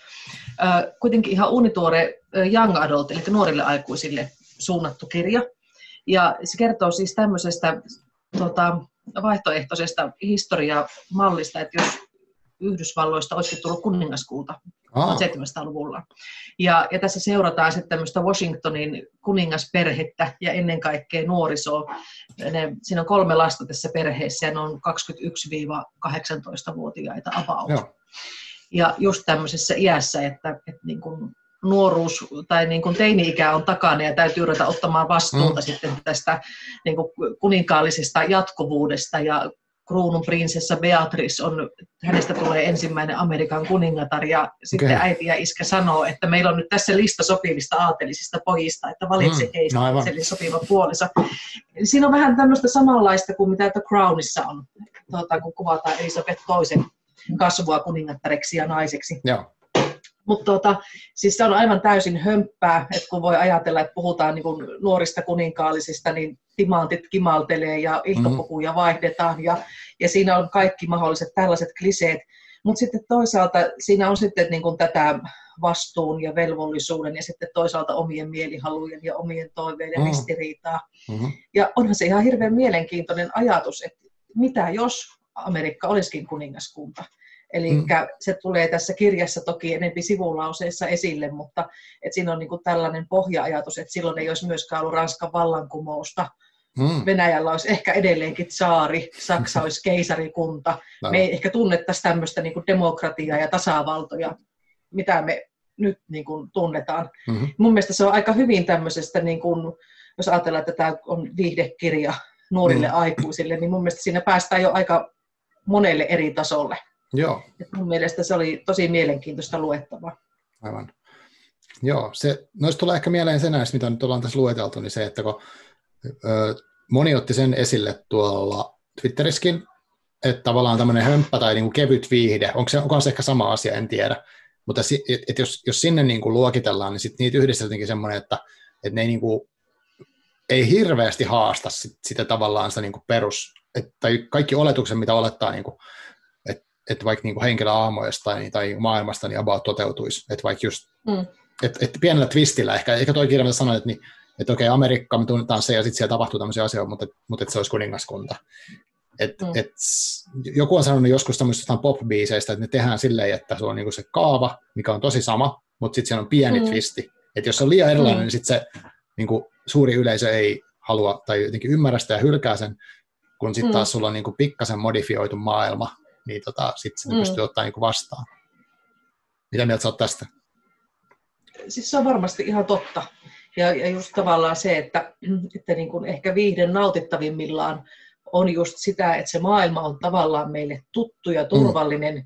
Kuitenkin ihan unituore Young Adult, eli nuorille aikuisille suunnattu kirja. Ja se kertoo siis tämmöisestä tota, vaihtoehtoisesta historiamallista, että jos Yhdysvalloista olisikin tullut kuningaskulta ah. 1700-luvulla. Ja, ja tässä seurataan sitten tämmöistä Washingtonin kuningasperhettä ja ennen kaikkea nuorisoa. Ne, siinä on kolme lasta tässä perheessä ja ne on 21-18-vuotiaita about. Joo. Ja just tämmöisessä iässä, että, että niin kuin nuoruus tai niin kuin teini-ikä on takana ja täytyy ruveta ottamaan vastuuta mm. sitten tästä niin kuin kuninkaallisesta jatkuvuudesta ja kruunun prinsessa Beatrice on, hänestä tulee ensimmäinen Amerikan kuningatar ja sitten okay. äiti ja iskä sanoo, että meillä on nyt tässä lista sopivista aatelisista pojista, että valitse mm, keistä no sopiva puoliso. Siinä on vähän tämmöistä samanlaista kuin mitä The Crownissa on, tuota, kun kuvataan Elisabeth toisen kasvua kuningattareksi ja naiseksi. Joo. Mutta tota, siis se on aivan täysin hömppää, että kun voi ajatella, että puhutaan niin nuorista kuninkaallisista, niin timantit kimaltelee ja ihkapukuja mm-hmm. vaihdetaan ja, ja siinä on kaikki mahdolliset tällaiset kliseet. Mutta sitten toisaalta siinä on sitten niin kuin tätä vastuun ja velvollisuuden ja sitten toisaalta omien mielihalujen ja omien toiveiden mm. ristiriitaa. Mm-hmm. Ja onhan se ihan hirveän mielenkiintoinen ajatus, että mitä jos Amerikka olisikin kuningaskunta. Eli mm. se tulee tässä kirjassa toki enempi sivulauseissa esille, mutta et siinä on niinku tällainen pohja-ajatus, että silloin ei olisi myöskään ollut Ranskan vallankumousta. Mm. Venäjällä olisi ehkä edelleenkin saari, Saksa olisi [LAUGHS] keisarikunta. No. Me ei ehkä tunnettaisi tämmöistä niinku demokratiaa ja tasavaltoja, mitä me nyt niin kuin tunnetaan. Mm-hmm. Mun mielestä se on aika hyvin tämmöisestä, niin kuin, jos ajatellaan, että tämä on viihdekirja nuorille mm. aikuisille, niin mun mielestä siinä päästään jo aika monelle eri tasolle. Joo. Et mun mielestä se oli tosi mielenkiintoista luettavaa. Aivan. Joo, se, noista tulee ehkä mieleen se näistä, mitä nyt ollaan tässä lueteltu, niin se, että kun ö, moni otti sen esille tuolla Twitteriskin, että tavallaan tämmöinen hömppä tai niin kuin kevyt viihde, onko se, onko se ehkä sama asia, en tiedä, mutta si, et, et jos, jos sinne niin kuin luokitellaan, niin sit niitä yhdistetään semmoinen, että, että ne ei, niin kuin, ei hirveästi haasta sit, sitä tavallaan sitä niin kuin perus, että, tai kaikki oletukset, mitä olettaa niin kuin että vaikka niin henkilöaamoista tai, tai maailmasta niin about toteutuisi. Että vaikka just, mm. että, että pienellä twistillä ehkä, eikä toi kirja, mitä sanoit, että, niin, että okei, Amerikka, me tunnetaan se ja sitten siellä tapahtuu tämmöisiä asioita, mutta, mutta että se olisi kuningaskunta. Et, mm. et, joku on sanonut joskus tämmöisistä pop-biiseistä, että ne tehdään silleen, että se on niinku se kaava, mikä on tosi sama, mutta sitten siellä on pieni mm. twisti. Että jos se on liian erilainen, mm. niin sitten se niinku, suuri yleisö ei halua tai jotenkin ymmärrä sitä ja hylkää sen, kun sitten mm. taas sulla on niinku pikkasen modifioitu maailma, niin tota, sitten se mm. pystyy ottaa niin vastaan. Mitä mieltä sä oot tästä? Siis se on varmasti ihan totta. Ja, ja just tavallaan se, että, että niin kuin ehkä viihden nautittavimmillaan on just sitä, että se maailma on tavallaan meille tuttu ja turvallinen, mm.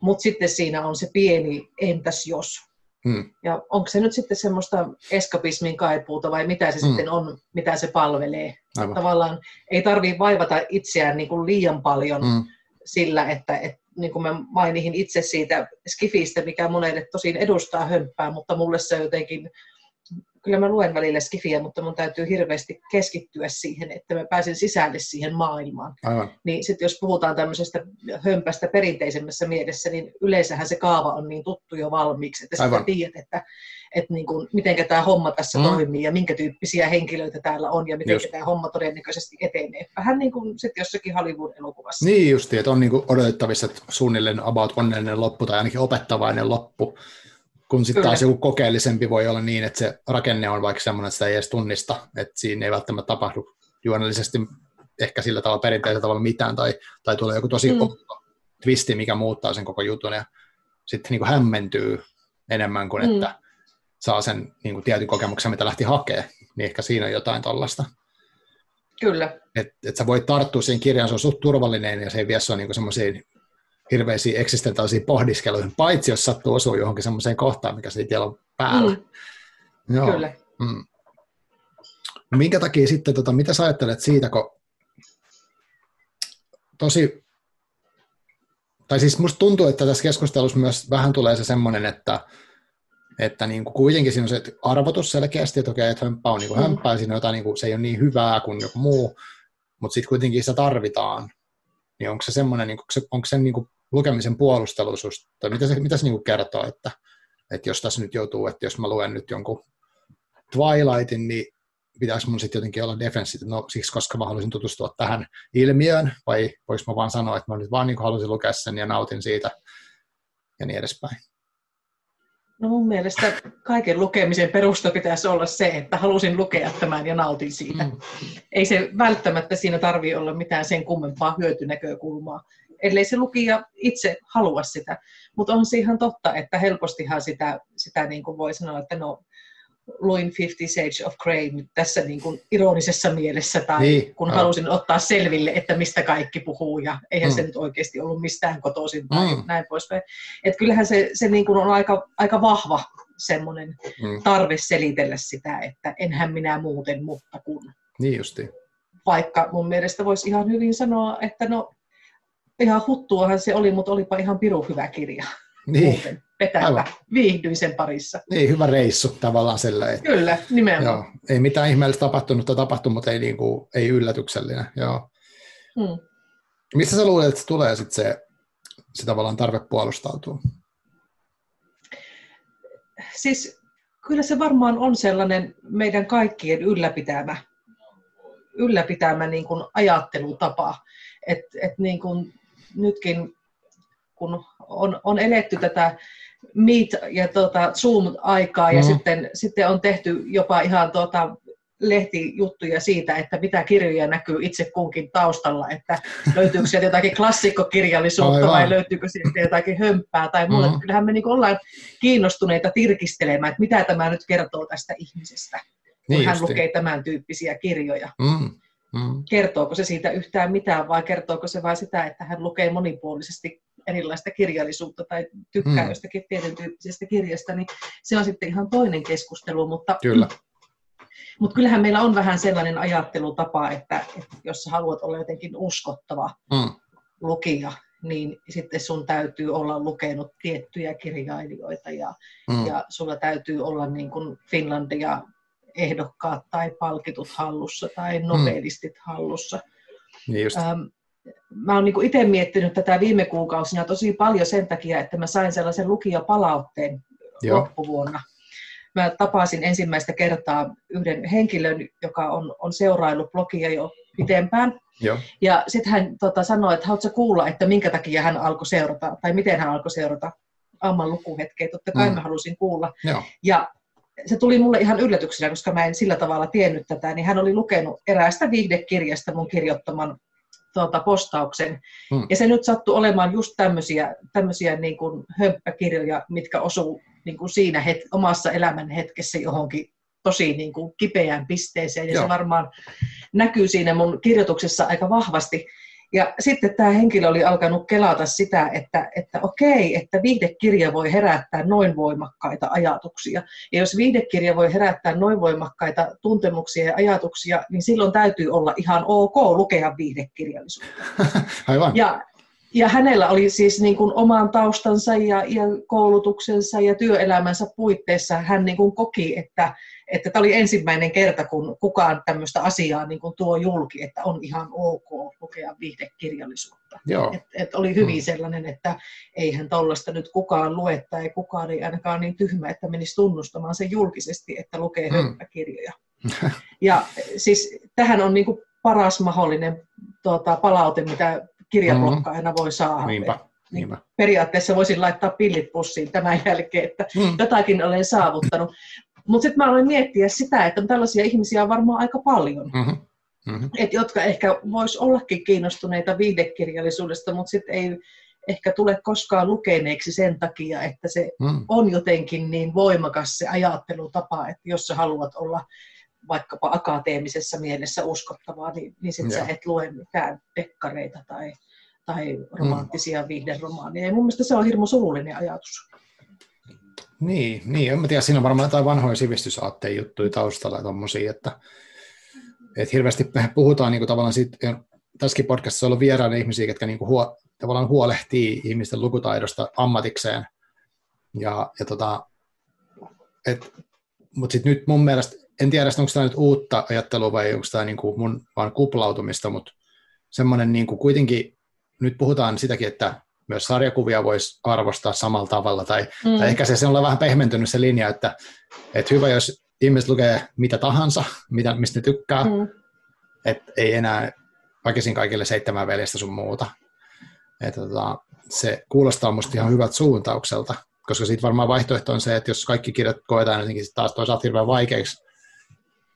mutta sitten siinä on se pieni entäs jos. Mm. Ja onko se nyt sitten semmoista eskapismin kaipuuta vai mitä se mm. sitten on, mitä se palvelee. Aivan. Tavallaan ei tarvitse vaivata itseään niin kuin liian paljon mm. Sillä, että, että niin kuin mä mainihin itse siitä skifistä, mikä monelle tosin edustaa hömppää, mutta mulle se jotenkin kyllä mä luen välillä skifiä, mutta mun täytyy hirveästi keskittyä siihen, että mä pääsen sisälle siihen maailmaan. Aivan. Niin sitten jos puhutaan tämmöisestä hömpästä perinteisemmässä mielessä, niin yleensähän se kaava on niin tuttu jo valmiiksi, että sä tiedät, että, että niin kuin, miten tämä homma tässä mm. toimii ja minkä tyyppisiä henkilöitä täällä on ja miten tämä homma todennäköisesti etenee. Vähän niin kuin sitten jossakin Hollywood-elokuvassa. Niin justi, että on niin kuin odotettavissa, että suunnilleen about onnellinen loppu tai ainakin opettavainen loppu kun sitten taas joku kokeellisempi voi olla niin, että se rakenne on vaikka semmoinen, että sitä ei edes tunnista, että siinä ei välttämättä tapahdu juonellisesti ehkä sillä tavalla perinteisellä tavalla mitään, tai, tai tulee joku tosi mm. twisti, mikä muuttaa sen koko jutun, ja sitten niin kuin hämmentyy enemmän kuin mm. että saa sen niin kuin tietyn kokemuksen, mitä lähti hakemaan, niin ehkä siinä on jotain tällaista. Kyllä. Että et sä voit tarttua siihen kirjaan, se on suht turvallinen, ja se ei vie sua niin semmoisiin hirveisiin eksistentaalisiin pohdiskeluihin, paitsi jos sattuu osua johonkin semmoiseen kohtaan, mikä siitä on päällä. Mm. Joo. Kyllä. Mm. No minkä takia sitten, tota, mitä sä ajattelet siitä, kun tosi, tai siis musta tuntuu, että tässä keskustelussa myös vähän tulee se semmoinen, että, että niin kuin kuitenkin siinä on se arvotus selkeästi, että okei, että hömppä on niin kuin mm. hömppää, siinä on jotain, niin kuin, se ei ole niin hyvää kuin joku muu, mutta sitten kuitenkin sitä tarvitaan. Niin onko se semmoinen, niin onko se niin kuin lukemisen puolusteluisuus, tai mitä se, mitä se niin kertoo, että, että jos tässä nyt joutuu, että jos mä luen nyt jonkun Twilightin, niin pitäisi mun sitten jotenkin olla defensiivinen, no siksi koska mä haluaisin tutustua tähän ilmiöön, vai voisi mä vaan sanoa, että mä nyt vaan niin haluaisin lukea sen ja nautin siitä ja niin edespäin. No mun mielestä kaiken lukemisen perusta pitäisi olla se, että halusin lukea tämän ja nautin siitä. Mm. Ei se välttämättä siinä tarvi olla mitään sen kummempaa hyötynäkökulmaa ellei se lukija itse halua sitä. Mutta on se ihan totta, että helpostihan sitä, sitä niin kuin voi sanoa, että no, luin Fifty Shades of Grey tässä niin kuin ironisessa mielessä, tai niin, kun no. halusin ottaa selville, että mistä kaikki puhuu, ja eihän mm. se nyt oikeasti ollut mistään kotoisin, tai mm. näin poispäin. Että kyllähän se, se niin kuin on aika, aika vahva semmoinen mm. tarve selitellä sitä, että enhän minä muuten, mutta kun. Niin justiin. Vaikka mun mielestä voisi ihan hyvin sanoa, että no ihan huttuahan se oli, mutta olipa ihan piru hyvä kirja. Niin. Vetävä. Viihdyin sen parissa. Niin, hyvä reissu tavallaan sillä. Että, Kyllä, nimenomaan. Joo, ei mitään ihmeellistä tapahtunut tai tapahtunut, mutta ei, niin kuin, ei yllätyksellinen. Joo. Hmm. Mistä sä luulet, että se tulee sitten se, se tavallaan tarve puolustautua? Siis kyllä se varmaan on sellainen meidän kaikkien ylläpitämä, ylläpitämä niin kuin ajattelutapa. Että et niin kuin nytkin, kun on, on eletty tätä Meet- ja tuota, Zoom-aikaa mm. ja sitten, sitten on tehty jopa ihan tuota, lehtijuttuja siitä, että mitä kirjoja näkyy itse kunkin taustalla, että löytyykö sieltä jotakin klassikkokirjallisuutta Aivan. vai löytyykö sieltä jotakin hömppää tai muuta. Mm. Kyllähän me niin ollaan kiinnostuneita tirkistelemään, että mitä tämä nyt kertoo tästä ihmisestä, kun niin hän justi. lukee tämän tyyppisiä kirjoja. Mm. Mm. Kertooko se siitä yhtään mitään vai kertooko se vain sitä, että hän lukee monipuolisesti erilaista kirjallisuutta tai tykkää mm. jostakin tietyn tyyppisestä kirjasta, niin se on sitten ihan toinen keskustelu. Mutta, Kyllä. mutta kyllähän meillä on vähän sellainen ajattelutapa, että, että jos sä haluat olla jotenkin uskottava mm. lukija, niin sitten sun täytyy olla lukenut tiettyjä kirjailijoita ja, mm. ja sulla täytyy olla niin kuin Finlandia ehdokkaat tai palkitut hallussa tai mm. nobelistit mm. hallussa. Niin just. Ähm, mä oon niin itse miettinyt tätä viime kuukausina tosi paljon sen takia, että mä sain sellaisen lukijapalautteen Joo. loppuvuonna. Mä tapasin ensimmäistä kertaa yhden henkilön, joka on, on seuraillut blogia jo pitempään. Joo. Ja sitten hän tota, sanoi, että haluatko kuulla, että minkä takia hän alkoi seurata, tai miten hän alkoi seurata Amman lukuhetkeä. Totta kai mm. mä halusin kuulla. Joo. Ja se tuli mulle ihan yllätyksenä, koska mä en sillä tavalla tiennyt tätä, niin hän oli lukenut eräästä viihdekirjasta mun kirjoittaman tuota, postauksen. Hmm. Ja se nyt sattui olemaan just tämmöisiä, tämmöisiä niin kuin hömppäkirjoja, mitkä osuu niin kuin siinä het, omassa elämän hetkessä johonkin tosi niin kuin kipeään pisteeseen ja Joo. se varmaan näkyy siinä mun kirjoituksessa aika vahvasti. Ja sitten tämä henkilö oli alkanut kelata sitä, että, että okei, että viihdekirja voi herättää noin voimakkaita ajatuksia. Ja jos viihdekirja voi herättää noin voimakkaita tuntemuksia ja ajatuksia, niin silloin täytyy olla ihan ok lukea viihdekirjallisuutta. [LAUGHS] Aivan. Ja, ja hänellä oli siis niin kuin oman taustansa ja, ja koulutuksensa ja työelämänsä puitteissa hän niin kuin koki, että, että tämä oli ensimmäinen kerta, kun kukaan tämmöistä asiaa niin kuin tuo julki, että on ihan ok lukea viihdekirjallisuutta. Et, et oli hyvin mm. sellainen, että eihän tuollaista nyt kukaan lue tai kukaan ei ainakaan niin tyhmä, että menisi tunnustamaan sen julkisesti, että lukee mm. hömppäkirjoja. ja siis tähän on niin kuin paras mahdollinen tuota, palaute, mitä kirjablokkaajana mm. voi saada. Niinpä. Niinpä. Periaatteessa voisin laittaa pillit pussiin tämän jälkeen, että mm. jotakin olen saavuttanut. Mutta sitten mä aloin miettiä sitä, että tällaisia ihmisiä on varmaan aika paljon, mm-hmm. Mm-hmm. Et jotka ehkä vois ollakin kiinnostuneita viihdekirjallisuudesta, mutta sitten ei ehkä tule koskaan lukeneeksi sen takia, että se mm. on jotenkin niin voimakas se ajattelutapa, että jos sä haluat olla vaikkapa akateemisessa mielessä uskottavaa, niin, niin sitten sä et lue mitään dekkareita tai, tai romanttisia mm. viihderomaaneja. Ja mun mielestä se on hirmu surullinen ajatus. Niin, niin, en mä tiedä, siinä on varmaan jotain vanhoja sivistysaatteen juttuja taustalla tommosia, että, että hirveästi puhutaan niin kuin tavallaan siitä, tässäkin podcastissa on ollut vieraiden ihmisiä, jotka niin kuin huo, tavallaan huolehtii ihmisten lukutaidosta ammatikseen. Ja, ja tota, mutta sitten nyt mun mielestä, en tiedä, onko tämä nyt uutta ajattelua vai onko tämä niin kuin mun vaan kuplautumista, mutta semmoinen niin kuin kuitenkin, nyt puhutaan sitäkin, että myös sarjakuvia voisi arvostaa samalla tavalla, tai, mm. tai ehkä se, se on vähän pehmentynyt se linja, että, että hyvä, jos ihmiset lukee mitä tahansa, mitä, mistä ne tykkää, mm. että ei enää väkisin kaikille seitsemän veljestä sun muuta. Että, tota, se kuulostaa musta ihan hyvältä suuntaukselta, koska siitä varmaan vaihtoehto on se, että jos kaikki kirjat koetaan jotenkin taas toisaalta hirveän vaikeiksi,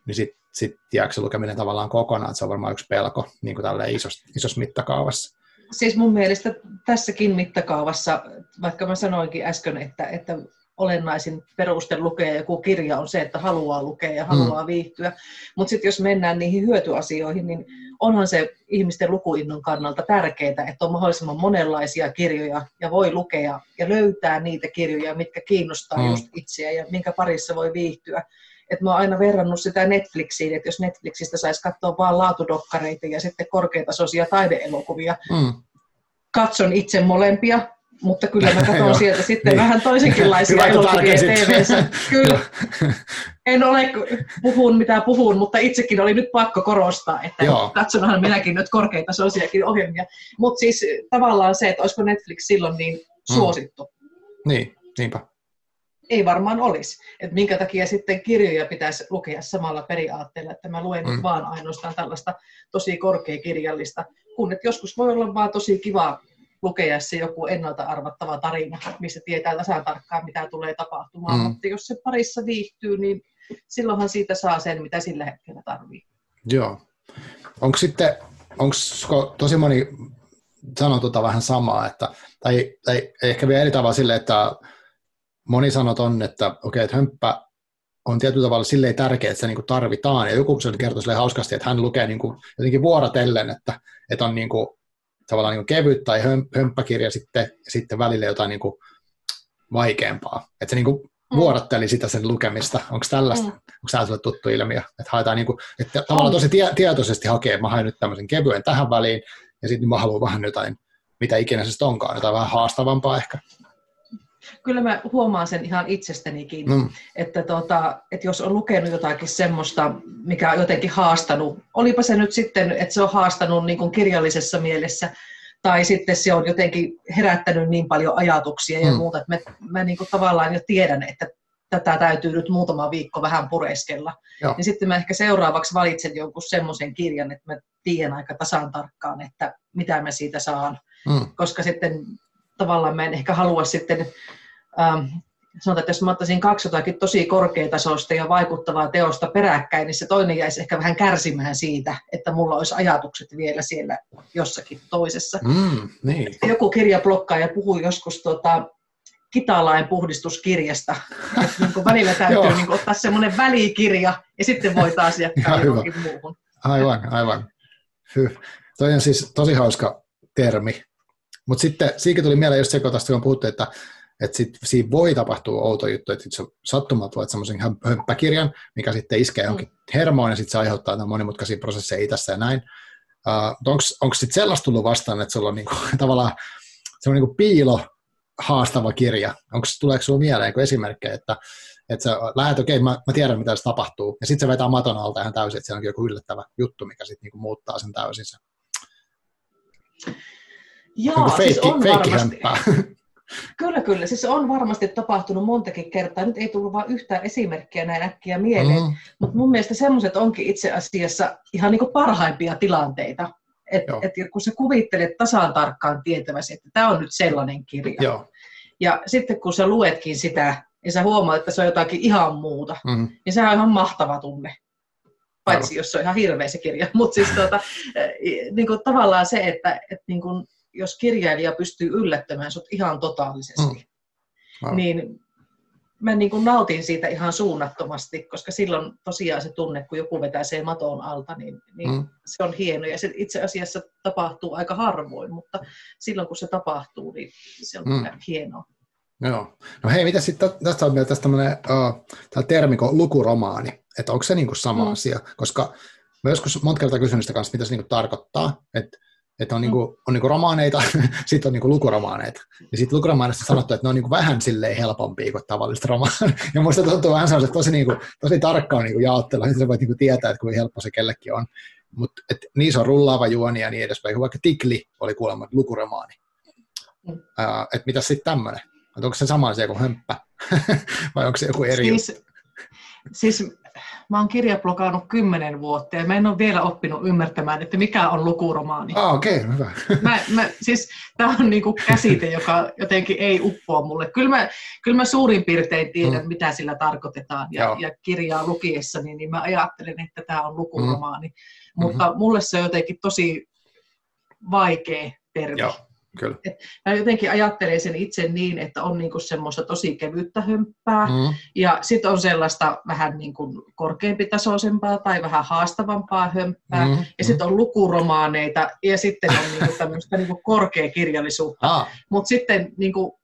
niin sitten sit jääkö se lukeminen tavallaan kokonaan, että se on varmaan yksi pelko niin kuin isossa, isossa mittakaavassa siis mun mielestä tässäkin mittakaavassa, vaikka mä sanoinkin äsken, että, että olennaisin peruste lukea joku kirja on se, että haluaa lukea ja haluaa mm. viihtyä. Mutta sitten jos mennään niihin hyötyasioihin, niin onhan se ihmisten lukuinnon kannalta tärkeää, että on mahdollisimman monenlaisia kirjoja ja voi lukea ja löytää niitä kirjoja, mitkä kiinnostaa mm. just itseä ja minkä parissa voi viihtyä. Et mä oon aina verrannut sitä Netflixiin, että jos Netflixistä saisi katsoa vain laatudokkareita ja sitten korkeatasoisia taideelokuvia, mm. katson itse molempia, mutta kyllä mä [LAUGHS] katson sieltä sitten niin. vähän toisenkinlaisia elokuvia tv Kyllä. En ole puhun mitä puhun, mutta itsekin oli nyt pakko korostaa, että Joo. katsonhan minäkin nyt korkeatasoisiakin ohjelmia. Mutta siis tavallaan se, että olisiko Netflix silloin niin mm. suosittu. Mm. Niin, niinpä ei varmaan olisi. Että minkä takia sitten kirjoja pitäisi lukea samalla periaatteella, että mä luen mm. nyt vaan ainoastaan tällaista tosi korkeakirjallista, kun että joskus voi olla vaan tosi kiva lukea se joku ennalta arvattava tarina, missä tietää tasan tarkkaan, mitä tulee tapahtumaan. Mm. Mutta jos se parissa viihtyy, niin silloinhan siitä saa sen, mitä sillä hetkellä tarvii. Joo. Onko sitten, onko tosi moni sanoo tota vähän samaa, että, tai, tai ehkä vielä eri tavalla sille, että moni sanot on, että okei, okay, että hömppä on tietyllä tavalla silleen tärkeä, että se niin tarvitaan. Ja joku se kertoi sille hauskasti, että hän lukee niin kuin, jotenkin vuorotellen, että, että on niin kuin, tavallaan niin kuin kevyt tai hömppäkirja sitten, ja sitten välillä jotain niin kuin vaikeampaa. Että se niin kuin mm. vuorotteli sitä sen lukemista. Onko tällaista, mm. onko tämä sulle tuttu ilmiö? Että haetaan niin kuin, että tavallaan tosi tie, tietoisesti hakee, mä haen nyt tämmöisen kevyen tähän väliin, ja sitten mä haluan vähän jotain, mitä ikinä se onkaan, jotain vähän haastavampaa ehkä kyllä mä huomaan sen ihan itsestänikin, mm. että, tota, että jos on lukenut jotakin semmoista, mikä on jotenkin haastanut, olipa se nyt sitten, että se on haastanut niin kuin kirjallisessa mielessä, tai sitten se on jotenkin herättänyt niin paljon ajatuksia ja mm. muuta, että mä, mä niin kuin tavallaan jo tiedän, että tätä täytyy nyt muutama viikko vähän pureskella. Joo. Niin sitten mä ehkä seuraavaksi valitsen jonkun semmoisen kirjan, että mä tiedän aika tasan tarkkaan, että mitä mä siitä saan. Mm. Koska sitten tavallaan mä en ehkä halua sitten ähm, sanotaan, että jos mä ottaisin kaksi jotakin tosi korkeatasoista ja vaikuttavaa teosta peräkkäin, niin se toinen jäisi ehkä vähän kärsimään siitä, että mulla olisi ajatukset vielä siellä jossakin toisessa. Mm, niin. Joku kirjablokkaa ja puhui joskus tota, kitalain puhdistuskirjasta. Että niin välillä täytyy [LAUGHS] niin ottaa semmoinen välikirja ja sitten voi taas jatkaa johonkin muuhun. Aivan, aivan. Hyh. Toi on siis tosi hauska termi. Mutta sitten siitä tuli mieleen just se, kun tästä on puhuttu, että, että sit, siinä voi tapahtua outo juttu, että sä sattumat voit semmoisen hömppäkirjan, mikä sitten iskee mm. johonkin hermoon ja sitten se aiheuttaa monimutkaisia prosesseja tässä ja näin. Uh, Onko sitten sellaista tullut vastaan, että sulla on niinku, [LAUGHS] tavallaan semmoinen niinku piilo haastava kirja? Onko, tuleeko sinulla mieleen esimerkkejä, että, että sä lähdet, okei, okay, mä, mä tiedän, mitä tässä tapahtuu, ja sitten se vetää maton alta ihan täysin, että siellä onkin joku yllättävä juttu, mikä sitten niinku muuttaa sen täysin. Joo, niin siis on varmasti. [LAUGHS] Kyllä, kyllä. Siis on varmasti tapahtunut montakin kertaa. Nyt ei tullut vain yhtään esimerkkiä näin äkkiä mieleen. Mm. Mutta mun mielestä semmoiset onkin itse asiassa ihan niin parhaimpia tilanteita. Että et kun sä kuvittelet tasan tarkkaan tietäväsi, että tämä on nyt sellainen kirja. Joo. Ja sitten kun sä luetkin sitä, ja sä huomaat, että se on jotakin ihan muuta, mm. niin sehän on ihan mahtava tunne. Paitsi jos se on ihan hirveä se kirja. Mutta siis tuota, [LAUGHS] niin kuin tavallaan se, että, että niin kuin jos kirjailija pystyy yllättämään sut ihan totaalisesti, mm. niin mä niin kuin nautin siitä ihan suunnattomasti, koska silloin tosiaan se tunne, kun joku vetää sen maton alta, niin, niin mm. se on hieno. Ja se itse asiassa tapahtuu aika harvoin, mutta silloin kun se tapahtuu, niin se on mm. hienoa. Joo. No hei, mitä sitten tästä on vielä tästä tämmöinen uh, termi kuin lukuromaani, että onko se niinku sama mm. asia, koska mä joskus monta kertaa kysyn sitä kanssa, mitä se niinku tarkoittaa, että että on, niinku, on niinku romaaneita, [LAUGHS] sitten on niinku lukuromaaneita. Ja sitten lukuromaaneista sanottu, että ne on niinku vähän silleen helpompia kuin tavalliset romaaneet. [LAUGHS] Ja musta tuntuu vähän sellaiset tosi, niinku, tosi tarkkaan niinku jaottelu, että sä voit niinku tietää, että kuinka helppo se kellekin on. Mutta niissä on rullaava juoni ja niin edespäin. Vaikka Tikli oli kuulemma lukuromaani. Mm. Uh, että mitä sitten tämmöinen? Onko se sama asia kuin hömppä? [LAUGHS] Vai onko se joku eri siis, siis mä oon kirjablokannut kymmenen vuotta ja mä en ole vielä oppinut ymmärtämään, että mikä on lukuromaani. Ah, okei, okay, hyvä. Mä, mä, siis, tämä on niinku käsite, joka jotenkin ei uppoa mulle. Kyllä mä, kyllä mä suurin piirtein tiedän, mm. mitä sillä tarkoitetaan. Ja, ja kirjaa lukiessani, niin mä ajattelen, että tämä on lukuromaani. Mm. Mutta mm-hmm. mulle se on jotenkin tosi vaikea termi. Joo. Kyllä. Et mä jotenkin ajattelen sen itse niin, että on niinku semmoista tosi kevyttä hömppää mm. ja sitten on sellaista vähän niinku korkeampitasoisempaa tai vähän haastavampaa hömppää mm. ja sitten on lukuromaaneita ja sitten on niinku tämmöistä niinku korkeakirjallisuutta. Ah. Mutta sitten niinku,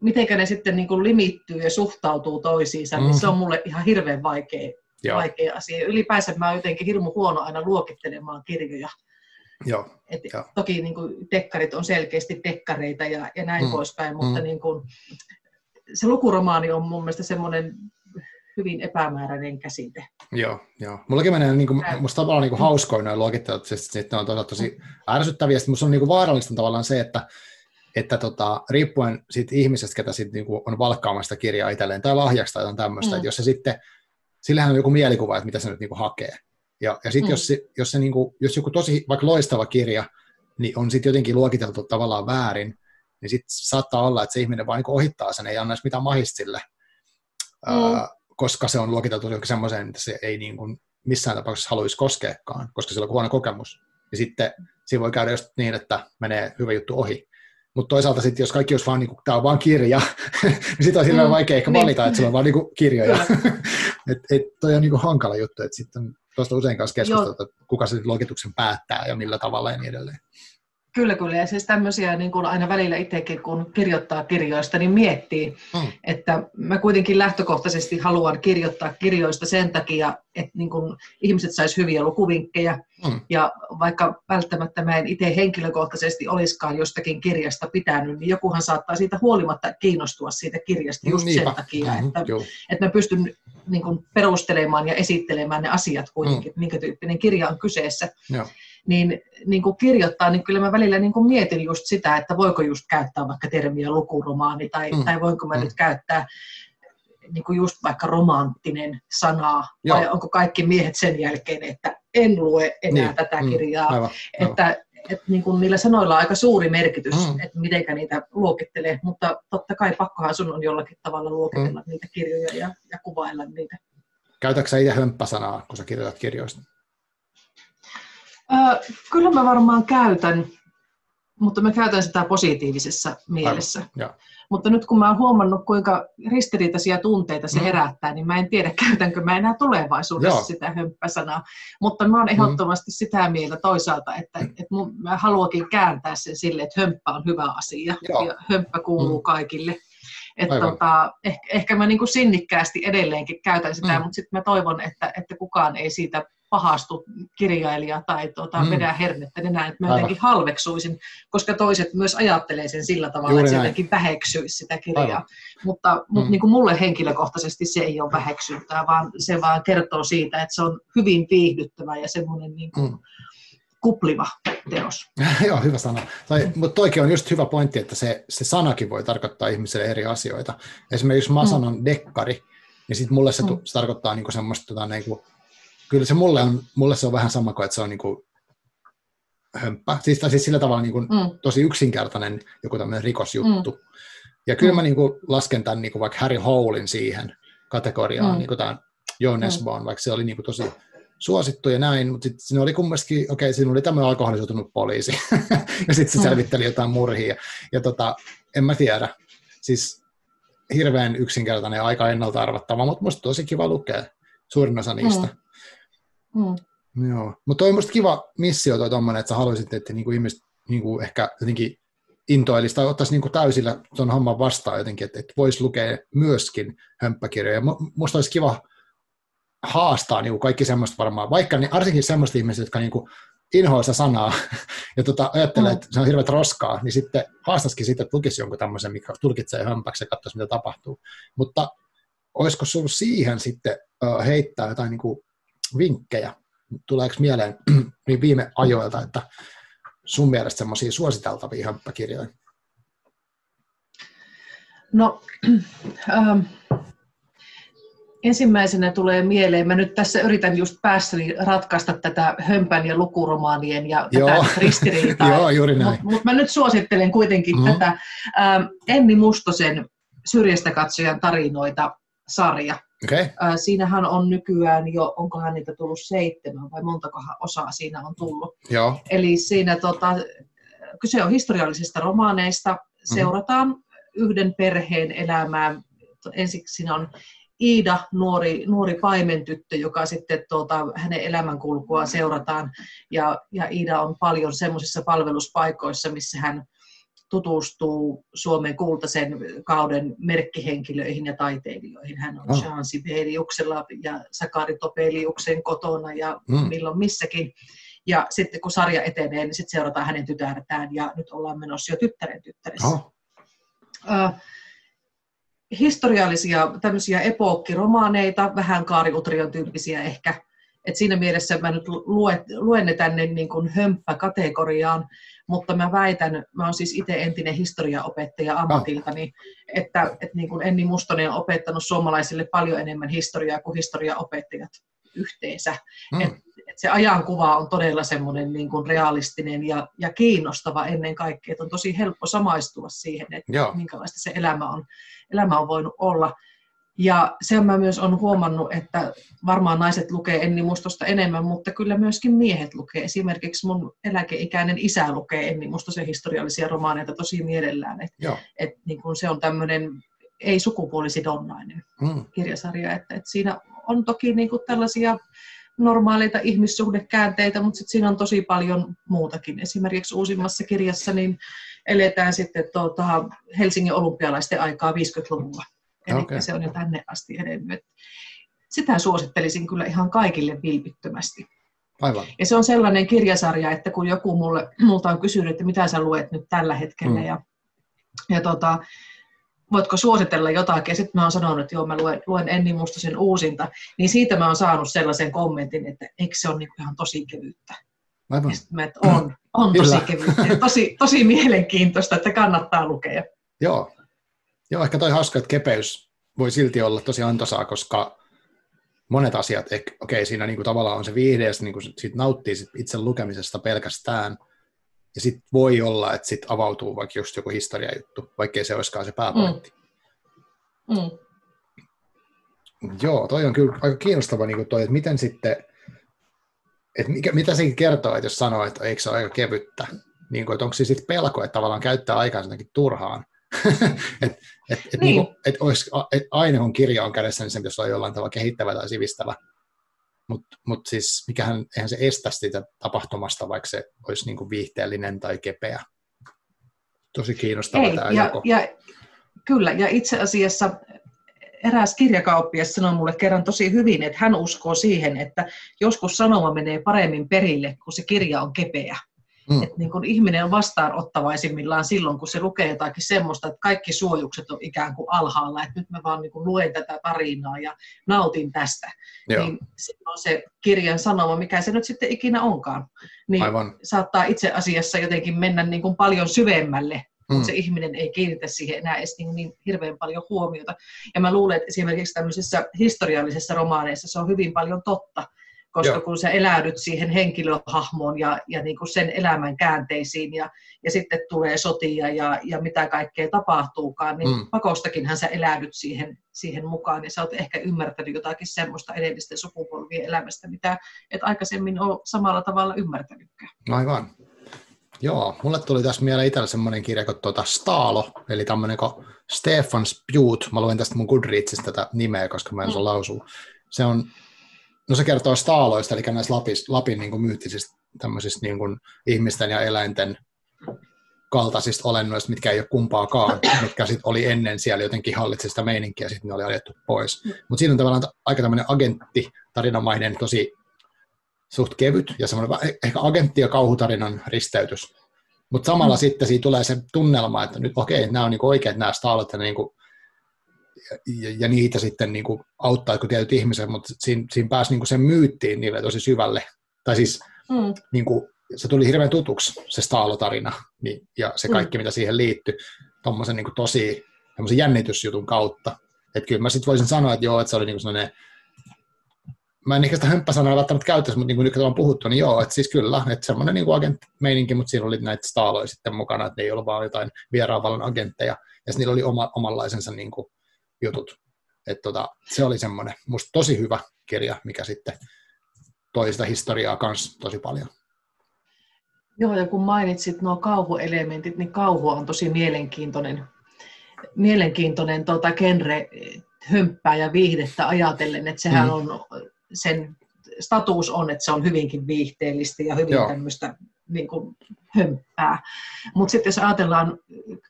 miten ne sitten niinku limittyy ja suhtautuu toisiinsa, mm. niin se on mulle ihan hirveän vaikea, vaikea asia. Ylipäänsä mä oon jotenkin hirmu huono aina luokittelemaan kirjoja. Joo, Et jo. Toki niin kuin, tekkarit on selkeästi tekkareita ja, ja näin mm. poispäin, mutta mm. niin kuin, se lukuromaani on mun mielestä semmoinen hyvin epämääräinen käsite. Joo, joo. Mullakin menee, niin kuin, musta tavallaan niin kuin hauskoin noin luokittelut, siis sitten on tosiaan tosi ärsyttäviä. Sitten musta on niin kuin vaarallista tavallaan se, että, että tota, riippuen siitä ihmisestä, ketä sit niin kuin on valkkaamasta kirjaa itselleen tai lahjaksi tai tämmöistä, mm. että jos se sitten, sillähän on joku mielikuva, että mitä se nyt niin kuin hakee. Ja, ja sitten mm. jos, se, jos, se niinku, jos joku tosi vaikka loistava kirja niin on sitten jotenkin luokiteltu tavallaan väärin, niin sitten saattaa olla, että se ihminen vain niinku ohittaa sen, ei anna edes mitään mahista sille, mm. ää, koska se on luokiteltu johonkin semmoiseen, että se ei niin kuin missään tapauksessa haluaisi koskeekaan, koska sillä on huono kokemus. Ja sitten siinä voi käydä just niin, että menee hyvä juttu ohi. Mutta toisaalta sitten, jos kaikki olisi vaan, niin tämä on vaan kirja, [LAUGHS] niin sitten on hirveän mm, vaikea ehkä niin. valita, että se on vaan niin kirjoja. [LAUGHS] että et, toi on niin kuin hankala juttu, että sitten tuosta usein kanssa keskusteltu, että kuka se luokituksen päättää ja millä tavalla ja niin edelleen. Kyllä, kyllä. Ja siis tämmöisiä niin kuin aina välillä itsekin, kun kirjoittaa kirjoista, niin miettii, mm. että mä kuitenkin lähtökohtaisesti haluan kirjoittaa kirjoista sen takia, että niin kuin ihmiset sais hyviä lukuvinkkejä. Mm. Ja vaikka välttämättä mä en itse henkilökohtaisesti olisikaan jostakin kirjasta pitänyt, niin jokuhan saattaa siitä huolimatta kiinnostua siitä kirjasta just Niinpä. sen takia, mm-hmm, että, että mä pystyn niin kuin perustelemaan ja esittelemään ne asiat kuitenkin, mm. minkä tyyppinen kirja on kyseessä. Joo niin, niin kuin kirjoittaa, niin kyllä mä välillä niin kuin mietin just sitä, että voiko just käyttää vaikka termiä lukuromaani tai, mm. tai voinko mä mm. nyt käyttää niin kuin just vaikka romanttinen sanaa, Joo. vai onko kaikki miehet sen jälkeen, että en lue enää niin. tätä mm. kirjaa. Mm. Aivan, aivan. Että, että niin kuin niillä sanoilla on aika suuri merkitys, mm. että miten niitä luokittelee, mutta totta kai pakkohan sun on jollakin tavalla luokitella mm. niitä kirjoja ja, ja kuvailla niitä. Käytätkö itse hömppäsanaa, kun sä kirjoitat kirjoista? Äh, kyllä mä varmaan käytän, mutta mä käytän sitä positiivisessa mielessä. Aivan. Mutta nyt kun mä oon huomannut, kuinka ristiriitaisia tunteita se Mm. herättää, niin mä en tiedä, [LAUGHS] käytänkö mä enää tulevaisuudessa Joo. sitä hömppäsanaa. Mutta mä oon ehdottomasti sitä mieltä toisaalta, että, että mun, mä haluankin kääntää sen sille, että hömppä on hyvä asia Joo. ja hömppä kuuluu Mm. kaikille. Että Aivan. tota, ehkä, ehkä mä niin kuin sinnikkäästi edelleenkin käytän sitä, Mm. mutta sitten mä toivon, että, että kukaan ei siitä pahastu kirjailija tai tuota, Mm. mm. vedä hernettä enää, että mä Aivan. jotenkin halveksuisin, koska toiset myös ajattelee sen sillä tavalla, Juuri että näin. jotenkin väheksyisi sitä kirjaa. Aivan. Mutta, mutta Mm. niin kuin mulle henkilökohtaisesti se ei ole väheksyntää, vaan se vaan kertoo siitä, että se on hyvin viihdyttävä ja semmoinen niin kuin Mm. kupliva teos. [LAUGHS] Joo, hyvä sana. Tai, mutta toikin on just hyvä pointti, että se, se sanakin voi tarkoittaa ihmiselle eri asioita. Esimerkiksi jos mä Mm. sanon dekkari, niin sitten mulle se, Mm. se tarkoittaa niinku semmoista, tota, niinku, kyllä se mulle on, mulle se on vähän sama kuin, että se on niinku hömppä. Siis, tai siis sillä tavalla niinku, Mm. tosi yksinkertainen joku tämmöinen rikosjuttu. Ja kyllä Mm. mä niinku lasken tämän niinku vaikka Harry Howlin siihen kategoriaan, Mm. mm. niin kuin tämän Joe Nesbon, vaikka se oli niinku tosi suosittu ja näin, mutta sitten siinä oli kumminkin, okei, siinä oli tämmöinen alkoholisoitunut poliisi, [LAUGHS] ja sitten se Mm. selvitteli jotain murhia, ja, ja tota, en mä tiedä, siis hirveän yksinkertainen ja aika ennalta arvattava, mutta musta tosi kiva lukea suurin osa niistä. Mm. Joo, mutta toi on musta kiva missio toi tommonen, että sä haluaisit, että niinku ihmiset niinku ehkä jotenkin intoilisi tai ottaisi niinku täysillä tuon homman vastaan jotenkin, että, että voisi lukea myöskin hömppäkirjoja. Mu- Musta olisi kiva haastaa niinku kaikki semmoista varmaan, vaikka niin, varsinkin semmoista ihmistä, jotka niinku inhoaa sitä sanaa [LAUGHS] ja tota, ajattelee, Mm. että se on hirveät roskaa, niin sitten haastaisikin sitten, että lukisi jonkun tämmöisen, mikä tulkitsee hömpäksi ja katsoisi, mitä tapahtuu. Mutta olisiko sinulla siihen sitten heittää jotain niinku vinkkejä? Tuleeko mieleen [CLEARS THROAT] niin viime ajoilta, että sun mielestä semmoisia suositeltavia hömppäkirjoja? No, [CLEARS THROAT] ähm, ensimmäisenä tulee mieleen, mä nyt tässä yritän just päässäni ratkaista tätä hömpän ja lukuromaanien ja Joo. tätä [LAUGHS] ristiriitaa. Joo, juuri näin. Mutta mut mä nyt suosittelen kuitenkin mm-hmm. tätä ähm, Enni Mustosen Syrjästä katsojan tarinoita sarja. Okay. Äh, siinähän on nykyään jo, onkohan niitä tullut seitsemän vai montakohan osaa siinä on tullut. joo, Eli siinä tota, kyse on historiallisista romaaneista. Seurataan yhden perheen elämää. Ensiksi siinä on Iida, nuori, nuori paimentyttö, joka sitten tuota, hänen elämänkulkuaan seurataan. Ja, ja Iida on paljon semmoisissa palveluspaikoissa, missä hän tutustuu Suomen kultaisen kauden merkkihenkilöihin ja taiteilijoihin. Hän on Oh. Jean Sibeliuksella ja Sakari Topeliuksen kotona ja Mm. milloin missäkin. Ja sitten kun sarja etenee, niin sitten seurataan hänen tytärtään ja nyt ollaan menossa jo tyttären tyttäressä. oh, Äh, historiallisia tämmöisiä epokkiromaaneita, vähän kaariutrion tyyppisiä ehkä. Et siinä mielessä mä nyt luet, luen ne tänne niin kuin hömppäkategoriaan, mutta mä väitän, mä oon siis itse entinen historiaopettaja ammatiltani, että, että niin kuin Enni Mustonen on opettanut suomalaisille paljon enemmän historiaa kuin historiaopettajat yhteensä. mm. Et, et se ajankuva on todella semmoinen niin kuin realistinen ja, ja kiinnostava ennen kaikkea, että on tosi helppo samaistua siihen, että joo, minkälaista se elämä on, elämä on voinut olla. Ja sen mä myös olen huomannut, että varmaan naiset lukee Enni Mustosta enemmän, mutta kyllä myöskin miehet lukee. Esimerkiksi mun eläkeikäinen isä lukee Enni Mustosen historiallisia romaaneita tosi mielellään. Et, joo, et niin kun se on tämmöinen ei sukupuolisidonnainen mm. kirjasarja. Että, että siinä on toki niin kuin tällaisia normaaleita ihmissuhdekäänteitä, mutta sit siinä on tosi paljon muutakin. Esimerkiksi uusimmassa kirjassa niin eletään sitten tuota Helsingin olympialaisten aikaa 50-luvulla. Eli Okei. se on jo tänne asti edennyt. Sitä suosittelisin kyllä ihan kaikille vilpittömästi. aivan, Ja se on sellainen kirjasarja, että kun joku mulle, multa on kysynyt, että mitä sä luet nyt tällä hetkellä, Mm. ja, ja tota, voitko suositella jotakin, ja sitten mä oon sanonut, että joo, mä luen, luen Enni Mustosen uusinta, niin siitä mä oon saanut sellaisen kommentin, että eikö se ole niin ihan tosi kevyttä. aivan. Ja mä, että on, on tosi Kyllä. ja tosi, tosi mielenkiintoista, että kannattaa lukea. Joo. Joo, ehkä toi hauska, että kepeys voi silti olla tosi antoisaa, koska monet asiat, okei, siinä niinku tavallaan on se viihde, ja sit niinku siitä nauttii sit itse lukemisesta pelkästään, ja sitten voi olla, että sit avautuu vaikka just joku historiajuttu, vaikkei se olisikaan se pääpointti. Mm. Joo, toi on kyllä aika kiinnostava niin toi, että miten sitten, että mikä, mitä sekin kertoo, että jos sanoo, että eikö se ole aika kevyttä, niin kuin, että onko se sitten pelko, että tavallaan käyttää aikaa jotenkin turhaan. Että [LAUGHS] et, et, Niin. niin. niin et olisi, et kirja on kädessä, niin se pitäisi olla jollain tavalla kehittävä tai sivistävä. Mutta mut siis mikähän, eihän se estä sitä tapahtumasta, vaikka se olisi niin kuin viihteellinen tai kepeä. Tosi kiinnostava Ei, tämä ja, jako. ja, kyllä, ja itse asiassa eräs kirjakauppias sanoi mulle kerran tosi hyvin, että hän uskoo siihen, että joskus sanoma menee paremmin perille, kun se kirja on kepeä. Mm. Että niin kun ihminen on vastaanottavaisimmillaan silloin, kun se lukee jotakin semmoista, että kaikki suojukset on ikään kuin alhaalla, että nyt mä vaan niin luen tätä tarinaa ja nautin tästä. Joo, Niin silloin se kirjan sanoma, mikä se nyt sitten ikinä onkaan, niin aivan. saattaa itse asiassa jotenkin mennä niin kuin paljon syvemmälle, Mm. mutta se ihminen ei kiinnitä siihen enää edes niin, niin hirveän paljon huomiota. Ja mä luulen, että esimerkiksi tämmöisissä historiallisissa romaaneissa se on hyvin paljon totta, koska Joo. kun sä eläydyt siihen henkilöhahmoon ja, ja niin kuin sen elämän käänteisiin ja, ja sitten tulee sotia ja, ja mitä kaikkea tapahtuukaan, niin Mm. mm. pakostakinhan sä eläydyt siihen, siihen mukaan ja sä oot ehkä ymmärtänyt jotakin semmoista edellisten sukupolvien elämästä, mitä et aikaisemmin ole samalla tavalla ymmärtänytkään. Aivan. Joo, mulle tuli tässä mieleen itsellä semmoinen kirja kuin tuota Staalo, eli tämmöinen kuin Stefan Spjut. Mä luen tästä mun Goodreadsista tätä nimeä, koska mä en osaa lausua. Se on, no se kertoo staaloista, eli näistä Lapis, Lapin niin kuin myyttisistä tämmöisistä niin kuin ihmisten ja eläinten kaltaisista olennoista, mitkä ei ole kumpaakaan, mitkä sitten oli ennen siellä jotenkin hallitsi sitä meininkiä, sitten ne oli ajettu pois. Mutta siinä on tavallaan aika tämmöinen agentti, tarinamainen, tosi suht kevyt ja semmoinen ehkä agentti- ja kauhutarinan risteytys. Mutta samalla mm. sitten siitä tulee se tunnelma, että nyt okei, nämä on niinku oikeat nämä staalat ja, niinku, ja, ja, niitä sitten niinku auttaa jotkut tietyt ihmiset, mutta siinä, siinä pääsi niinku sen myyttiin niille tosi syvälle. Tai siis Mm. niinku, se tuli hirveän tutuksi, se staalotarina niin, ja se kaikki, mm. mitä siihen liittyi, tuommoisen niinku tosi jännitysjutun kautta. Että kyllä mä sitten voisin sanoa, että joo, että se oli niinku sellainen mä en ehkä sitä hömppäsanaa välttämättä käyttäisi, mutta niin kuin nyt kun on puhuttu, niin joo, että siis kyllä, että semmoinen niin agent-meininki, mutta siinä oli näitä staaloja sitten mukana, että ne ei ollut vaan jotain vieraavallan agentteja, ja niillä oli oma, omanlaisensa niin kuin jutut. Että tota, se oli semmoinen, musta tosi hyvä kirja, mikä sitten toi sitä historiaa kanssa tosi paljon. Joo, ja kun mainitsit nuo kauhuelementit, niin kauhu on tosi mielenkiintoinen, mielenkiintoinen tota, genre hömppää ja viihdettä ajatellen, että sehän Mm. on, sen status on, että se on hyvinkin viihteellistä ja hyvin Joo. tämmöistä niin kuin, hömppää. Mutta sitten jos ajatellaan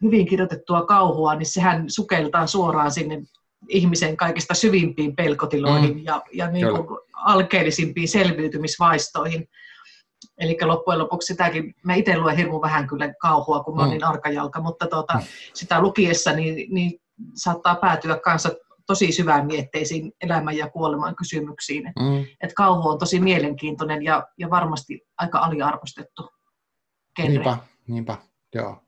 hyvin kirjoitettua kauhua, niin sehän sukeltaa suoraan sinne ihmisen kaikista syvimpiin pelkotiloihin Mm. ja, ja niin Kyllä. kuin alkeellisimpiin selviytymisvaistoihin. Eli loppujen lopuksi sitäkin, mä itse luen hirmu vähän kyllä kauhua, kun mä oon Mm. niin arkajalka, mutta tuota, sitä lukiessa niin, niin saattaa päätyä kanssa tosi syvään mietteisiin elämän ja kuoleman kysymyksiin. Et, Mm. et kauhu on tosi mielenkiintoinen ja, ja varmasti aika aliarvostettu genre. Niinpä, niinpä, joo.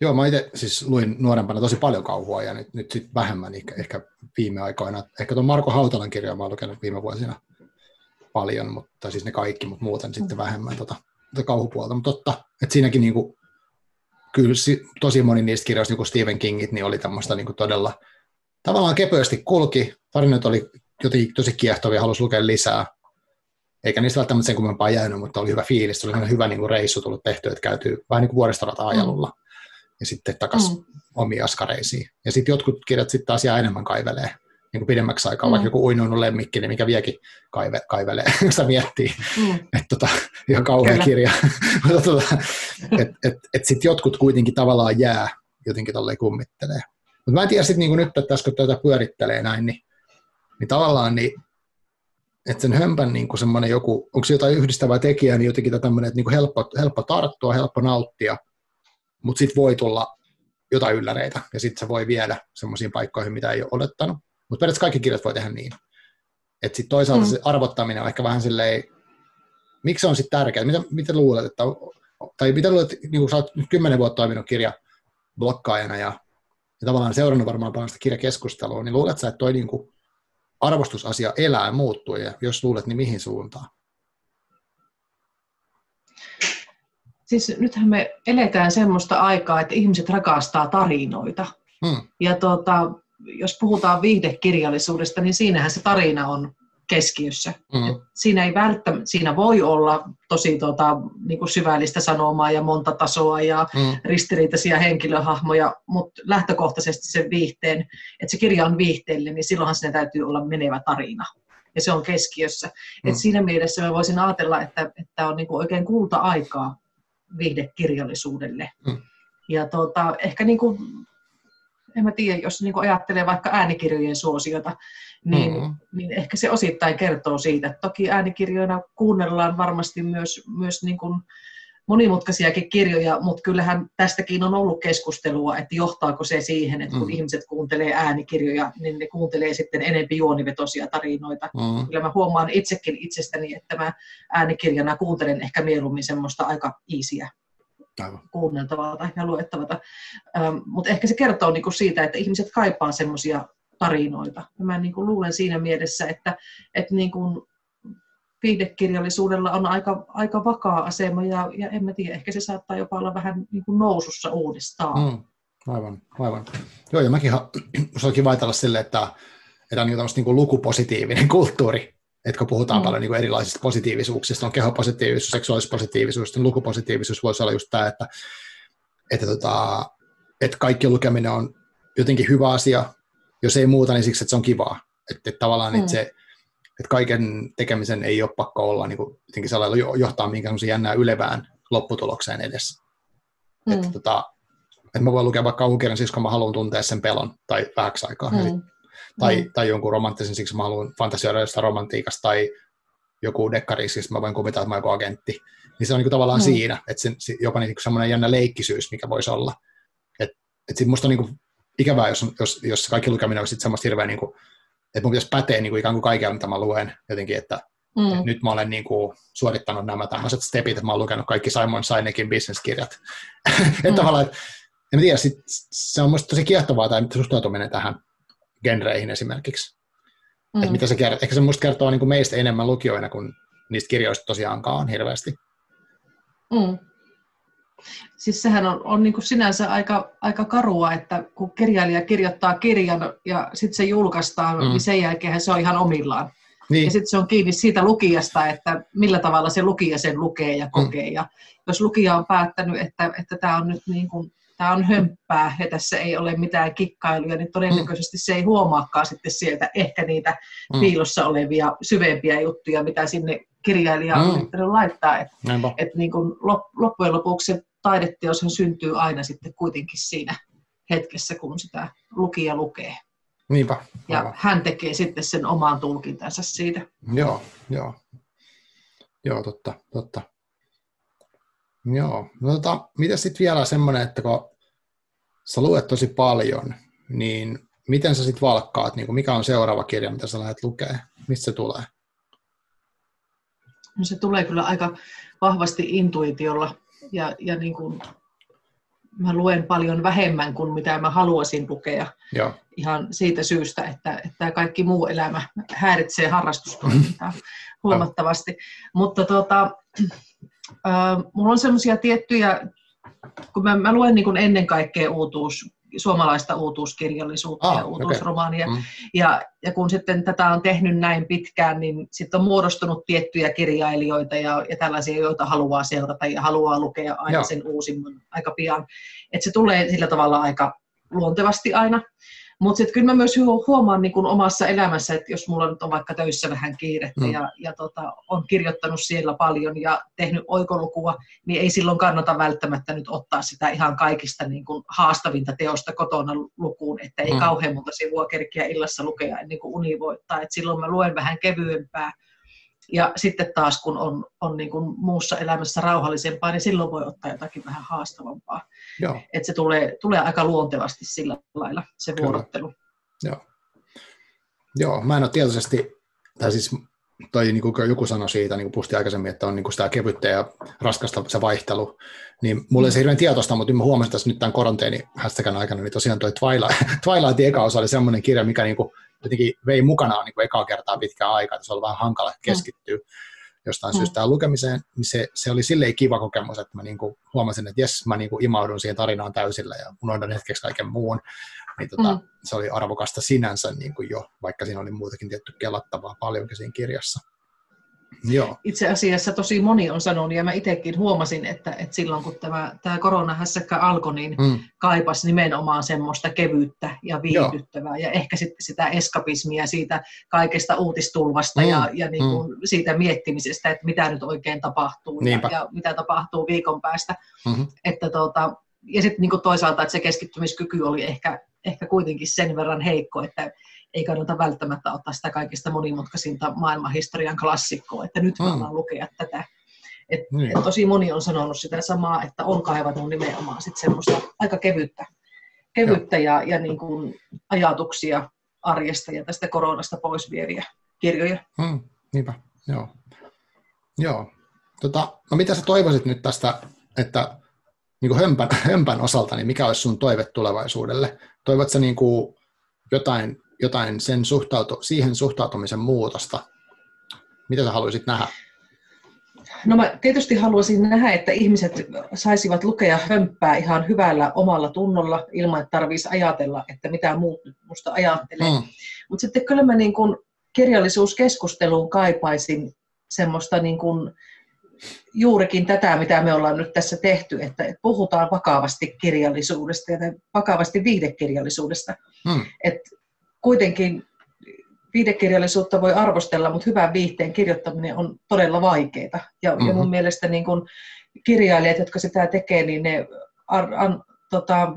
Joo, mä itse siis luin nuorempana tosi paljon kauhua ja nyt, nyt sitten vähemmän ehkä, ehkä viime aikoina. Ehkä tuon Marko Hautalan kirjaa mä oon lukenut viime vuosina paljon, mutta siis ne kaikki, mutta muuten sitten vähemmän tota, tota kauhupuolta. Mutta totta, että siinäkin niinku, kyllä si, tosi moni niistä kirjoista, niin kuin Stephen Kingit, niin oli tämmöistä niinku todella tavallaan kepeästi kulki. Tarinat oli jotenkin tosi kiehtovia, halusi lukea lisää. Eikä niistä välttämättä sen kummempaa jäänyt, mutta oli hyvä fiilis. Oli hyvä niin kuin reissu tullut tehty, että käytyy vähän niin kuin vuoristorataa ajelulla. Ja sitten takaisin Mm. omiin askareisiin. Ja sitten jotkut kirjat sitten taas jää enemmän kaivelee niin kuin pidemmäksi aikaa, Mm. vaikka joku uinuinut lemmikki, niin mikä viekin kaive, kaivelee, kun [LAUGHS] sitä miettii, Mm. että tota, ihan kauhea Kyllä. kirja. [LAUGHS] Mutta tota, et, et, et sitten jotkut kuitenkin tavallaan jää jotenkin tolleen kummittelee. Mutta mä en tiedä sitten niin nyt, että tässä kun tätä pyörittelee näin, niin, niin tavallaan niin, että sen hömpän niin kuin semmoinen joku, onko se jotain yhdistävää tekijää, niin jotenkin tämä tämmöinen, että niin kuin helppo, helppo tarttua, helppo nauttia, mutta sitten voi tulla jotain ylläreitä, ja sitten se voi viedä semmoisiin paikkoihin, mitä ei ole odottanut. Mutta periaatteessa kaikki kirjat voi tehdä niin. Että sitten toisaalta Mm. se arvottaminen on ehkä vähän silleen, miksi se on sitten tärkeää? Mitä, mitä luulet, että, tai mitä luulet, niin kun sä oot nyt kymmenen vuotta toiminut kirja blokkaajana ja, ja tavallaan seurannut varmaan paljon sitä kirjakeskustelua, niin luulet sä, että toi niin kuin arvostusasia elää ja muuttuu, ja jos luulet, niin mihin suuntaan? Siis nythän me eletään semmoista aikaa, että ihmiset rakastaa tarinoita. Hmm. Ja tuota, jos puhutaan viihdekirjallisuudesta, niin siinähän se tarina on keskiössä. Mm. siinä ei välttämättä, siinä voi olla tosi tota, niin kuin syvällistä sanomaa ja monta tasoa ja mm. ristiriitaisia henkilöhahmoja, mutta lähtökohtaisesti se viihteen, että se kirja on viihteellinen, niin silloinhan siinä täytyy olla menevä tarina. Ja se on keskiössä. Mm. Et siinä mielessä mä voisin ajatella, että, että on niin kuin oikein kulta-aikaa viihdekirjallisuudelle. Mm. Ja tota, ehkä niin kuin, en mä tiedä, jos niin ajattelee vaikka äänikirjojen suosiota, niin, mm-hmm. niin ehkä se osittain kertoo siitä. Toki äänikirjoina kuunnellaan varmasti myös, myös niin kuin monimutkaisiakin kirjoja, mutta kyllähän tästäkin on ollut keskustelua, että johtaako se siihen, että kun mm. ihmiset kuuntelee äänikirjoja, niin ne kuuntelee sitten enempi juonivetosia tarinoita. Mm. Kyllä mä huomaan itsekin itsestäni, että mä äänikirjana kuuntelen ehkä mieluummin semmoista aika iisiä kuunneltavaa tai luettavaa. Ähm, mutta ehkä se kertoo niinku siitä, että ihmiset kaipaa semmoisia tarinoita. Ja mä niin kuin luulen siinä mielessä, että, että niin kuin viihdekirjallisuudella on aika, aika vakaa asema ja, ja en mä tiedä, ehkä se saattaa jopa olla vähän niin kuin nousussa uudestaan. Mm, aivan, aivan. Joo, ja mäkin on [CLEARS THROAT] kiva ajatella silleen, että, että on niin niin kuin lukupositiivinen [LAUGHS] kulttuuri, että kun puhutaan mm. paljon niin kuin erilaisista positiivisuuksista, on kehopositiivisuus, seksuaalispositiivisuus, niin lukupositiivisuus voisi olla just tämä, että, että, tota, että kaikki lukeminen on jotenkin hyvä asia, jos ei muuta, niin siksi, että se on kivaa. Että, että tavallaan mm. että se, että kaiken tekemisen ei ole pakko olla niin kuin, jotenkin sellainen johtaa minkään jännää ylevään lopputulokseen edes. Mm. Että, tota, että mä voin lukea vaikka kauhukirjan siksi, kun mä haluan tuntea sen pelon tai vähäksi aikaa. Mm. Tai, mm. tai jonkun romanttisen siksi, mä haluan fantasioida jostain romantiikasta tai joku dekkari, siis mä voin kuvitella, että mä joku agentti. Niin se on niin kuin tavallaan mm. siinä, että se, jopa niin semmoinen jännä leikkisyys, mikä voisi olla. Että et sit musta on niin ikävää, jos, jos, jos kaikki lukeminen on sitten semmoista hirveä, niin kuin, että mun pitäisi päteä niin kuin ikään kuin kaikkea, mitä mä luen jotenkin, että, mm. että nyt mä olen niin kuin, suorittanut nämä tämmöiset stepit, että mä olen lukenut kaikki Simon Sinekin bisneskirjat. [LAUGHS] Mm. että tavallaan, että, en tiedä, sit, se on musta tosi kiehtovaa tämä suhtautuminen tähän genreihin esimerkiksi. Mm. Että mitä se kertoo. Ehkä se musta kertoo niin kuin meistä enemmän lukijoina kuin niistä kirjoista tosiaankaan hirveästi. Mm. Siis sehän on, on niin kuin sinänsä aika, aika karua, että kun kirjailija kirjoittaa kirjan ja sitten se julkaistaan, mm. niin sen jälkeen se on ihan omillaan. Niin. Ja sitten se on kiinni siitä lukijasta, että millä tavalla se lukija sen lukee ja kokee. Mm. Ja jos lukija on päättänyt, että, että tämä on nyt niin kuin, tämä on hömppää ja tässä ei ole mitään kikkailuja, niin todennäköisesti mm. se ei huomaakaan sitten sieltä ehkä niitä mm. piilossa olevia syvempiä juttuja, mitä sinne kirjailija on mm. yrittänyt laittaa. Että et niin kuin loppujen lopuksi se taideteoshan syntyy aina sitten kuitenkin siinä hetkessä, kun sitä lukija lukee. Niinpä. Ja aivan. hän tekee sitten sen omaan tulkintansa siitä. Joo, joo. Joo, totta, totta. Joo, no tota, mitä sitten vielä semmoinen, että kun sä luet tosi paljon, niin miten sä sitten valkkaat, niin mikä on seuraava kirja, mitä sä lähdet lukee? Mistä se tulee? No se tulee kyllä aika vahvasti intuitiolla ja, ja niin kuin, mä luen paljon vähemmän kuin mitä mä haluaisin lukea. Joo. Ihan siitä syystä, että, että kaikki muu elämä häiritsee harrastustoimintaa [LAUGHS] huomattavasti. Mutta tota, mulla on semmoisia tiettyjä, kun mä, mä luen niin kuin ennen kaikkea uutuus, suomalaista uutuuskirjallisuutta ah, ja uutuusromaania. Okay. Mm. Ja, ja kun sitten tätä on tehnyt näin pitkään, niin sitten on muodostunut tiettyjä kirjailijoita ja, ja tällaisia, joita haluaa seurata ja haluaa lukea aina Joo. sen uusimman aika pian. Että se tulee sillä tavalla aika luontevasti aina. Mutta sitten kyllä mä myös huomaan niin kun omassa elämässä, että jos mulla nyt on vaikka töissä vähän kiirettä mm. ja, ja tota, on kirjoittanut siellä paljon ja tehnyt oikolukua, niin ei silloin kannata välttämättä nyt ottaa sitä ihan kaikista niin kun haastavinta teosta kotona lukuun, että ei mm. kauhean monta sivua kerkiä illassa lukea ennen kuin uni voittaa. Et silloin mä luen vähän kevyempää ja sitten taas kun on, on niin kuin muussa elämässä rauhallisempaa, niin silloin voi ottaa jotakin vähän haastavampaa. Joo. Et se tulee, tulee aika luontevasti sillä lailla se vuorottelu. Joo. Joo, mä en ole tietoisesti, tai siis toi niin kuin joku sanoi siitä, niin kuin puhusti aikaisemmin, että on niin kuin sitä kevyttä ja raskasta se vaihtelu, niin mulle se hirveän tietoista, mutta mä huomasin tässä nyt tämän koronteeni hästäkän aikana, niin tosiaan toi Twilight, [LAUGHS] Twilightin eka osa oli semmoinen kirja, mikä niin kuin jotenkin vei mukanaan niin kuin ekaa kertaa pitkään aikaa, että se oli vähän hankala keskittyä mm. Jostain mm. syystä lukemiseen, niin se, se oli silleen kiva kokemus, että mä niin kuin huomasin, että jes, mä niin kuin imaudun siihen tarinaan täysillä ja unohdan hetkeksi kaiken muun. niin tota, mm. se oli arvokasta sinänsä niin kuin jo, vaikka siinä oli muutakin tietty kelattavaa paljonkin siinä kirjassa. Joo. Itse asiassa tosi moni on sanonut, ja mä itsekin huomasin, että, että silloin kun tämä, tämä koronahässäkkä alkoi, niin mm. kaipasi nimenomaan semmoista kevyyttä ja viihdyttävää, Joo. ja ehkä sitten sitä eskapismia siitä kaikesta uutistulvasta mm. ja, ja niin kuin mm. siitä miettimisestä, että mitä nyt oikein tapahtuu ja, ja mitä tapahtuu viikon päästä. Mm-hmm. Että tuota, ja sitten niin toisaalta, että se keskittymiskyky oli ehkä, ehkä kuitenkin sen verran heikko, että ei kannata välttämättä ottaa sitä kaikista monimutkaisinta maailmanhistorian klassikkoa, että nyt mm. vaan lukea tätä. Et, niin. et tosi moni on sanonut sitä samaa, että on kaivannut nimenomaan sit semmoista aika kevyttä, kevyttä ja, ja niin kuin ajatuksia arjesta ja tästä koronasta pois vieviä kirjoja. Mm, niinpä, joo. Joo. Tota, no mitä sä toivoisit nyt tästä, että niin kuin hömpän, [LAUGHS] hömpän osalta, niin mikä olisi sun toive tulevaisuudelle? Toivotko niin kuin jotain jotain sen suhtautu, siihen suhtautumisen muutosta? Mitä sä haluaisit nähdä? No mä tietysti haluaisin nähdä, että ihmiset saisivat lukea hömppää ihan hyvällä omalla tunnolla, ilman että tarvitsisi ajatella, että mitä muut musta ajattelee. Mm. Mutta sitten kyllä mä niin kun kirjallisuuskeskusteluun kaipaisin semmoista niin kun juurikin tätä, mitä me ollaan nyt tässä tehty, että puhutaan vakavasti kirjallisuudesta ja vakavasti viidekirjallisuudesta. Mm. Et kuitenkin viidekirjallisuutta voi arvostella, mutta hyvän viihteen kirjoittaminen on todella vaikeaa. Ja, mm-hmm. ja mun mielestä niin kun kirjailijat, jotka sitä tekee, niin ne ar, an, tota,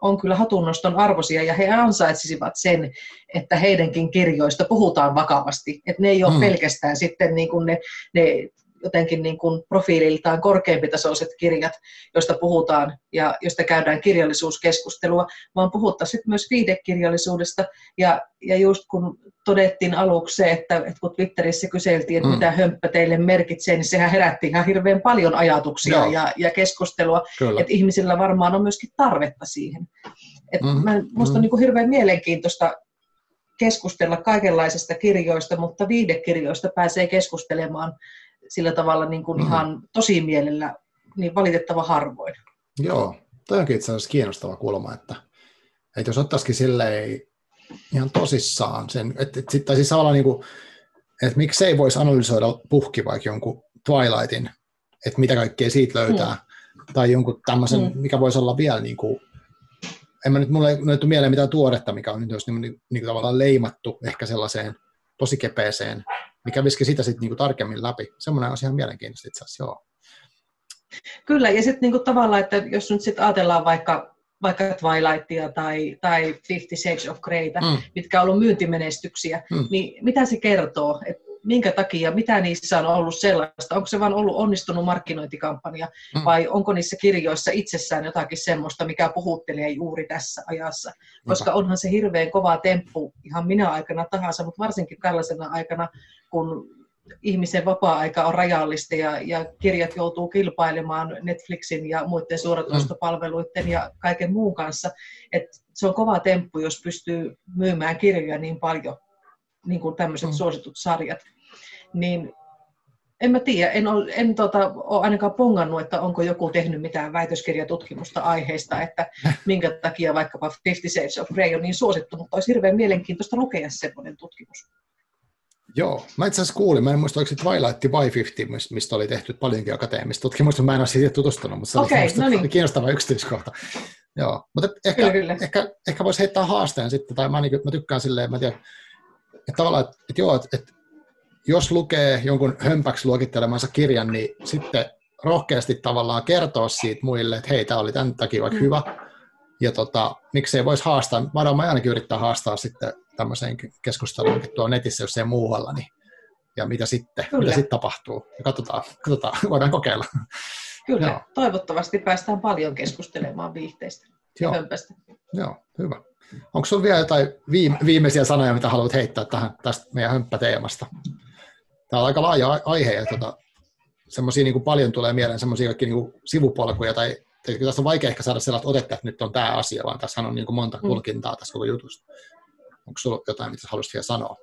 on kyllä hatunnoston arvoisia ja he ansaitsisivat sen, että heidänkin kirjoista puhutaan vakavasti. Että ne ei ole mm. pelkästään sitten niin kuin ne, ne jotenkin niin kuin profiililtaan korkeampitasoiset kirjat, joista puhutaan ja joista käydään kirjallisuuskeskustelua, vaan puhuttaisiin myös viidekirjallisuudesta. Ja, ja just kun todettiin aluksi se, että, että kun Twitterissä kyseltiin, että mm. mitä hömppä teille merkitsee, niin sehän herätti ihan hirveän paljon ajatuksia ja, ja keskustelua. Kyllä. Että ihmisillä varmaan on myöskin tarvetta siihen. Et mm. mä, musta mm. on niin kuin hirveän mielenkiintoista keskustella kaikenlaisista kirjoista, mutta viidekirjoista pääsee keskustelemaan sillä tavalla niin kuin mm-hmm. ihan tosi mielellä niin valitettava harvoin. Joo, toi onkin itse asiassa kiinnostava kulma, että, että jos ottaisikin silleen ihan tosissaan sen, että, että, tai siis niin kuin, että miksei voisi analysoida puhki vaikka jonkun Twilightin, että mitä kaikkea siitä löytää, mm. tai jonkun tämmöisen, mm. mikä voisi olla vielä niin kuin, en mä nyt, mulle ei tule mieleen mitään tuoretta, mikä on nyt jos niin, niin, niin tavallaan leimattu ehkä sellaiseen tosi kepeeseen mikä viski sitä sitten niinku tarkemmin läpi. Semmoinen on ihan mielenkiintoista itse asiassa, joo. Kyllä, ja sitten niinku tavallaan, että jos nyt sitten ajatellaan vaikka, vaikka Twilightia tai, tai Fifty Shades of Greytä, mm. mitkä on ollut myyntimenestyksiä, mm. niin mitä se kertoo? Et minkä takia, mitä niissä on ollut sellaista? Onko se vain ollut onnistunut markkinointikampanja mm. vai onko niissä kirjoissa itsessään jotakin semmoista, mikä puhuttelee juuri tässä ajassa? Koska onhan se hirveän kova temppu ihan minä aikana tahansa, mutta varsinkin tällaisena aikana, kun ihmisen vapaa-aika on rajallista ja, ja kirjat joutuu kilpailemaan Netflixin ja muiden suoratoistopalveluiden mm. ja kaiken muun kanssa. Et se on kova temppu, jos pystyy myymään kirjoja niin paljon, niin kuin tämmöiset mm. suositut sarjat. Niin en mä tiedä, en, ole, en tota, ole ainakaan pongannut, että onko joku tehnyt mitään väitöskirjatutkimusta aiheesta, että [LAUGHS] minkä takia vaikkapa Fifty Shades of Grey on niin suosittu, mutta olisi hirveän mielenkiintoista lukea semmoinen tutkimus. Joo, mä itse asiassa kuulin, mä en muista, oliko se Twilight by 50, mistä oli tehty paljonkin akateemista tutkimusta, mä en ole siitä tutustunut, mutta se okay, oli no niin. kiinnostava yksityiskohta. Joo, mutta ehkä, kyllä, kyllä. ehkä, ehkä voisi heittää haasteen sitten, tai mä, niin, mä tykkään silleen, mä tiedän, että tavallaan, että, että joo, että, että jos lukee jonkun hömpäksi luokittelemansa kirjan, niin sitten rohkeasti tavallaan kertoa siitä muille, että hei, tämä oli tämän takia vaikka mm. hyvä, ja tota, miksei voisi haastaa, mä ainakin yrittää haastaa sitten tämmöiseen keskusteluun tuo netissä, jos ei muualla, niin ja mitä sitten, Kyllä. mitä sitten tapahtuu. Ja katsotaan, katsotaan, [LAUGHS] voidaan kokeilla. Kyllä, Joo. toivottavasti päästään paljon keskustelemaan viihteistä Joo. Hömpästä. Joo, hyvä. Onko sinulla vielä jotain viimeisiä sanoja, mitä haluat heittää tähän, tästä meidän hömppäteemasta? Tämä on aika laaja aihe ja tota, semmoisia niin paljon tulee mieleen semmoisia kaikki niin sivupolkuja tai tässä on vaikea ehkä saada sellaista otetta, että nyt on tämä asia, vaan tässä on niin kuin monta mm. tulkintaa tässä koko jutusta. Onko sinulla jotain, mitä haluaisit vielä sanoa?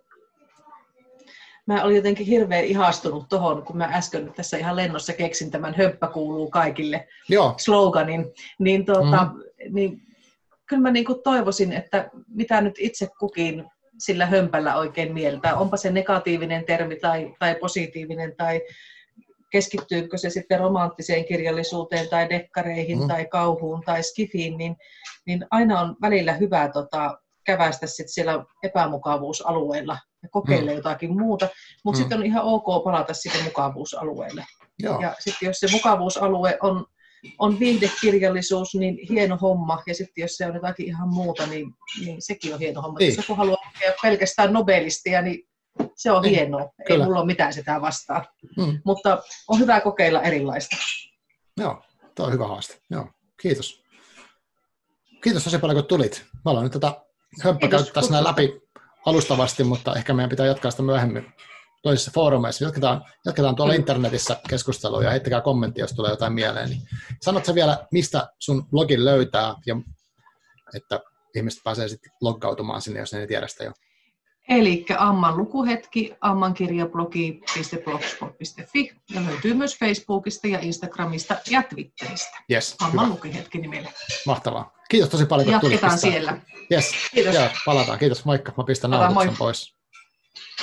Mä olin jotenkin hirveän ihastunut tuohon, kun mä äsken tässä ihan lennossa keksin tämän höppä kuuluu kaikille Joo. sloganin. Niin, tuota, mm. niin kyllä mä niin kuin toivoisin, että mitä nyt itse kukin sillä hömpällä oikein mieltä. Onpa se negatiivinen termi tai, tai positiivinen tai keskittyykö se sitten romanttiseen kirjallisuuteen tai dekkareihin mm. tai kauhuun tai skifiin, niin, niin aina on välillä hyvä tota, käväistä sit siellä epämukavuusalueella ja kokeilla mm. jotakin muuta, mutta mm. sitten on ihan ok palata sitten mukavuusalueelle. Joo. Ja sitten jos se mukavuusalue on, on viihdekirjallisuus, niin hieno homma. Ja sitten jos se on jotakin ihan muuta, niin, niin sekin on hieno homma. Niin. Jos joku haluaa lukea pelkästään nobelistia, niin se on niin. hienoa. Kyllä. Ei mulla ole mitään sitä vastaan. Mm. Mutta on hyvä kokeilla erilaista. Joo, tuo on hyvä haaste. Joo, kiitos. Kiitos tosi paljon, kun tulit. Mä nyt tätä hömppä sinä läpi alustavasti, mutta ehkä meidän pitää jatkaa sitä myöhemmin toisissa foorumeissa. Jatketaan, jatketaan tuolla mm. internetissä keskustelua ja heittäkää kommentti, jos tulee jotain mieleen. Niin sanotko vielä, mistä sun blogin löytää, ja että ihmiset pääsee sitten loggautumaan sinne, jos ne ei tiedä sitä jo. Eli Amman lukuhetki, ammankirjablogi.blogspot.fi ja löytyy myös Facebookista ja Instagramista ja Twitteristä. Yes, Amman lukuhetki nimellä. Mahtavaa. Kiitos tosi paljon, kun Jatketaan tulit siellä. Yes. Kiitos. Ja palataan. Kiitos, moikka. Mä pistän nauhoituksen pois.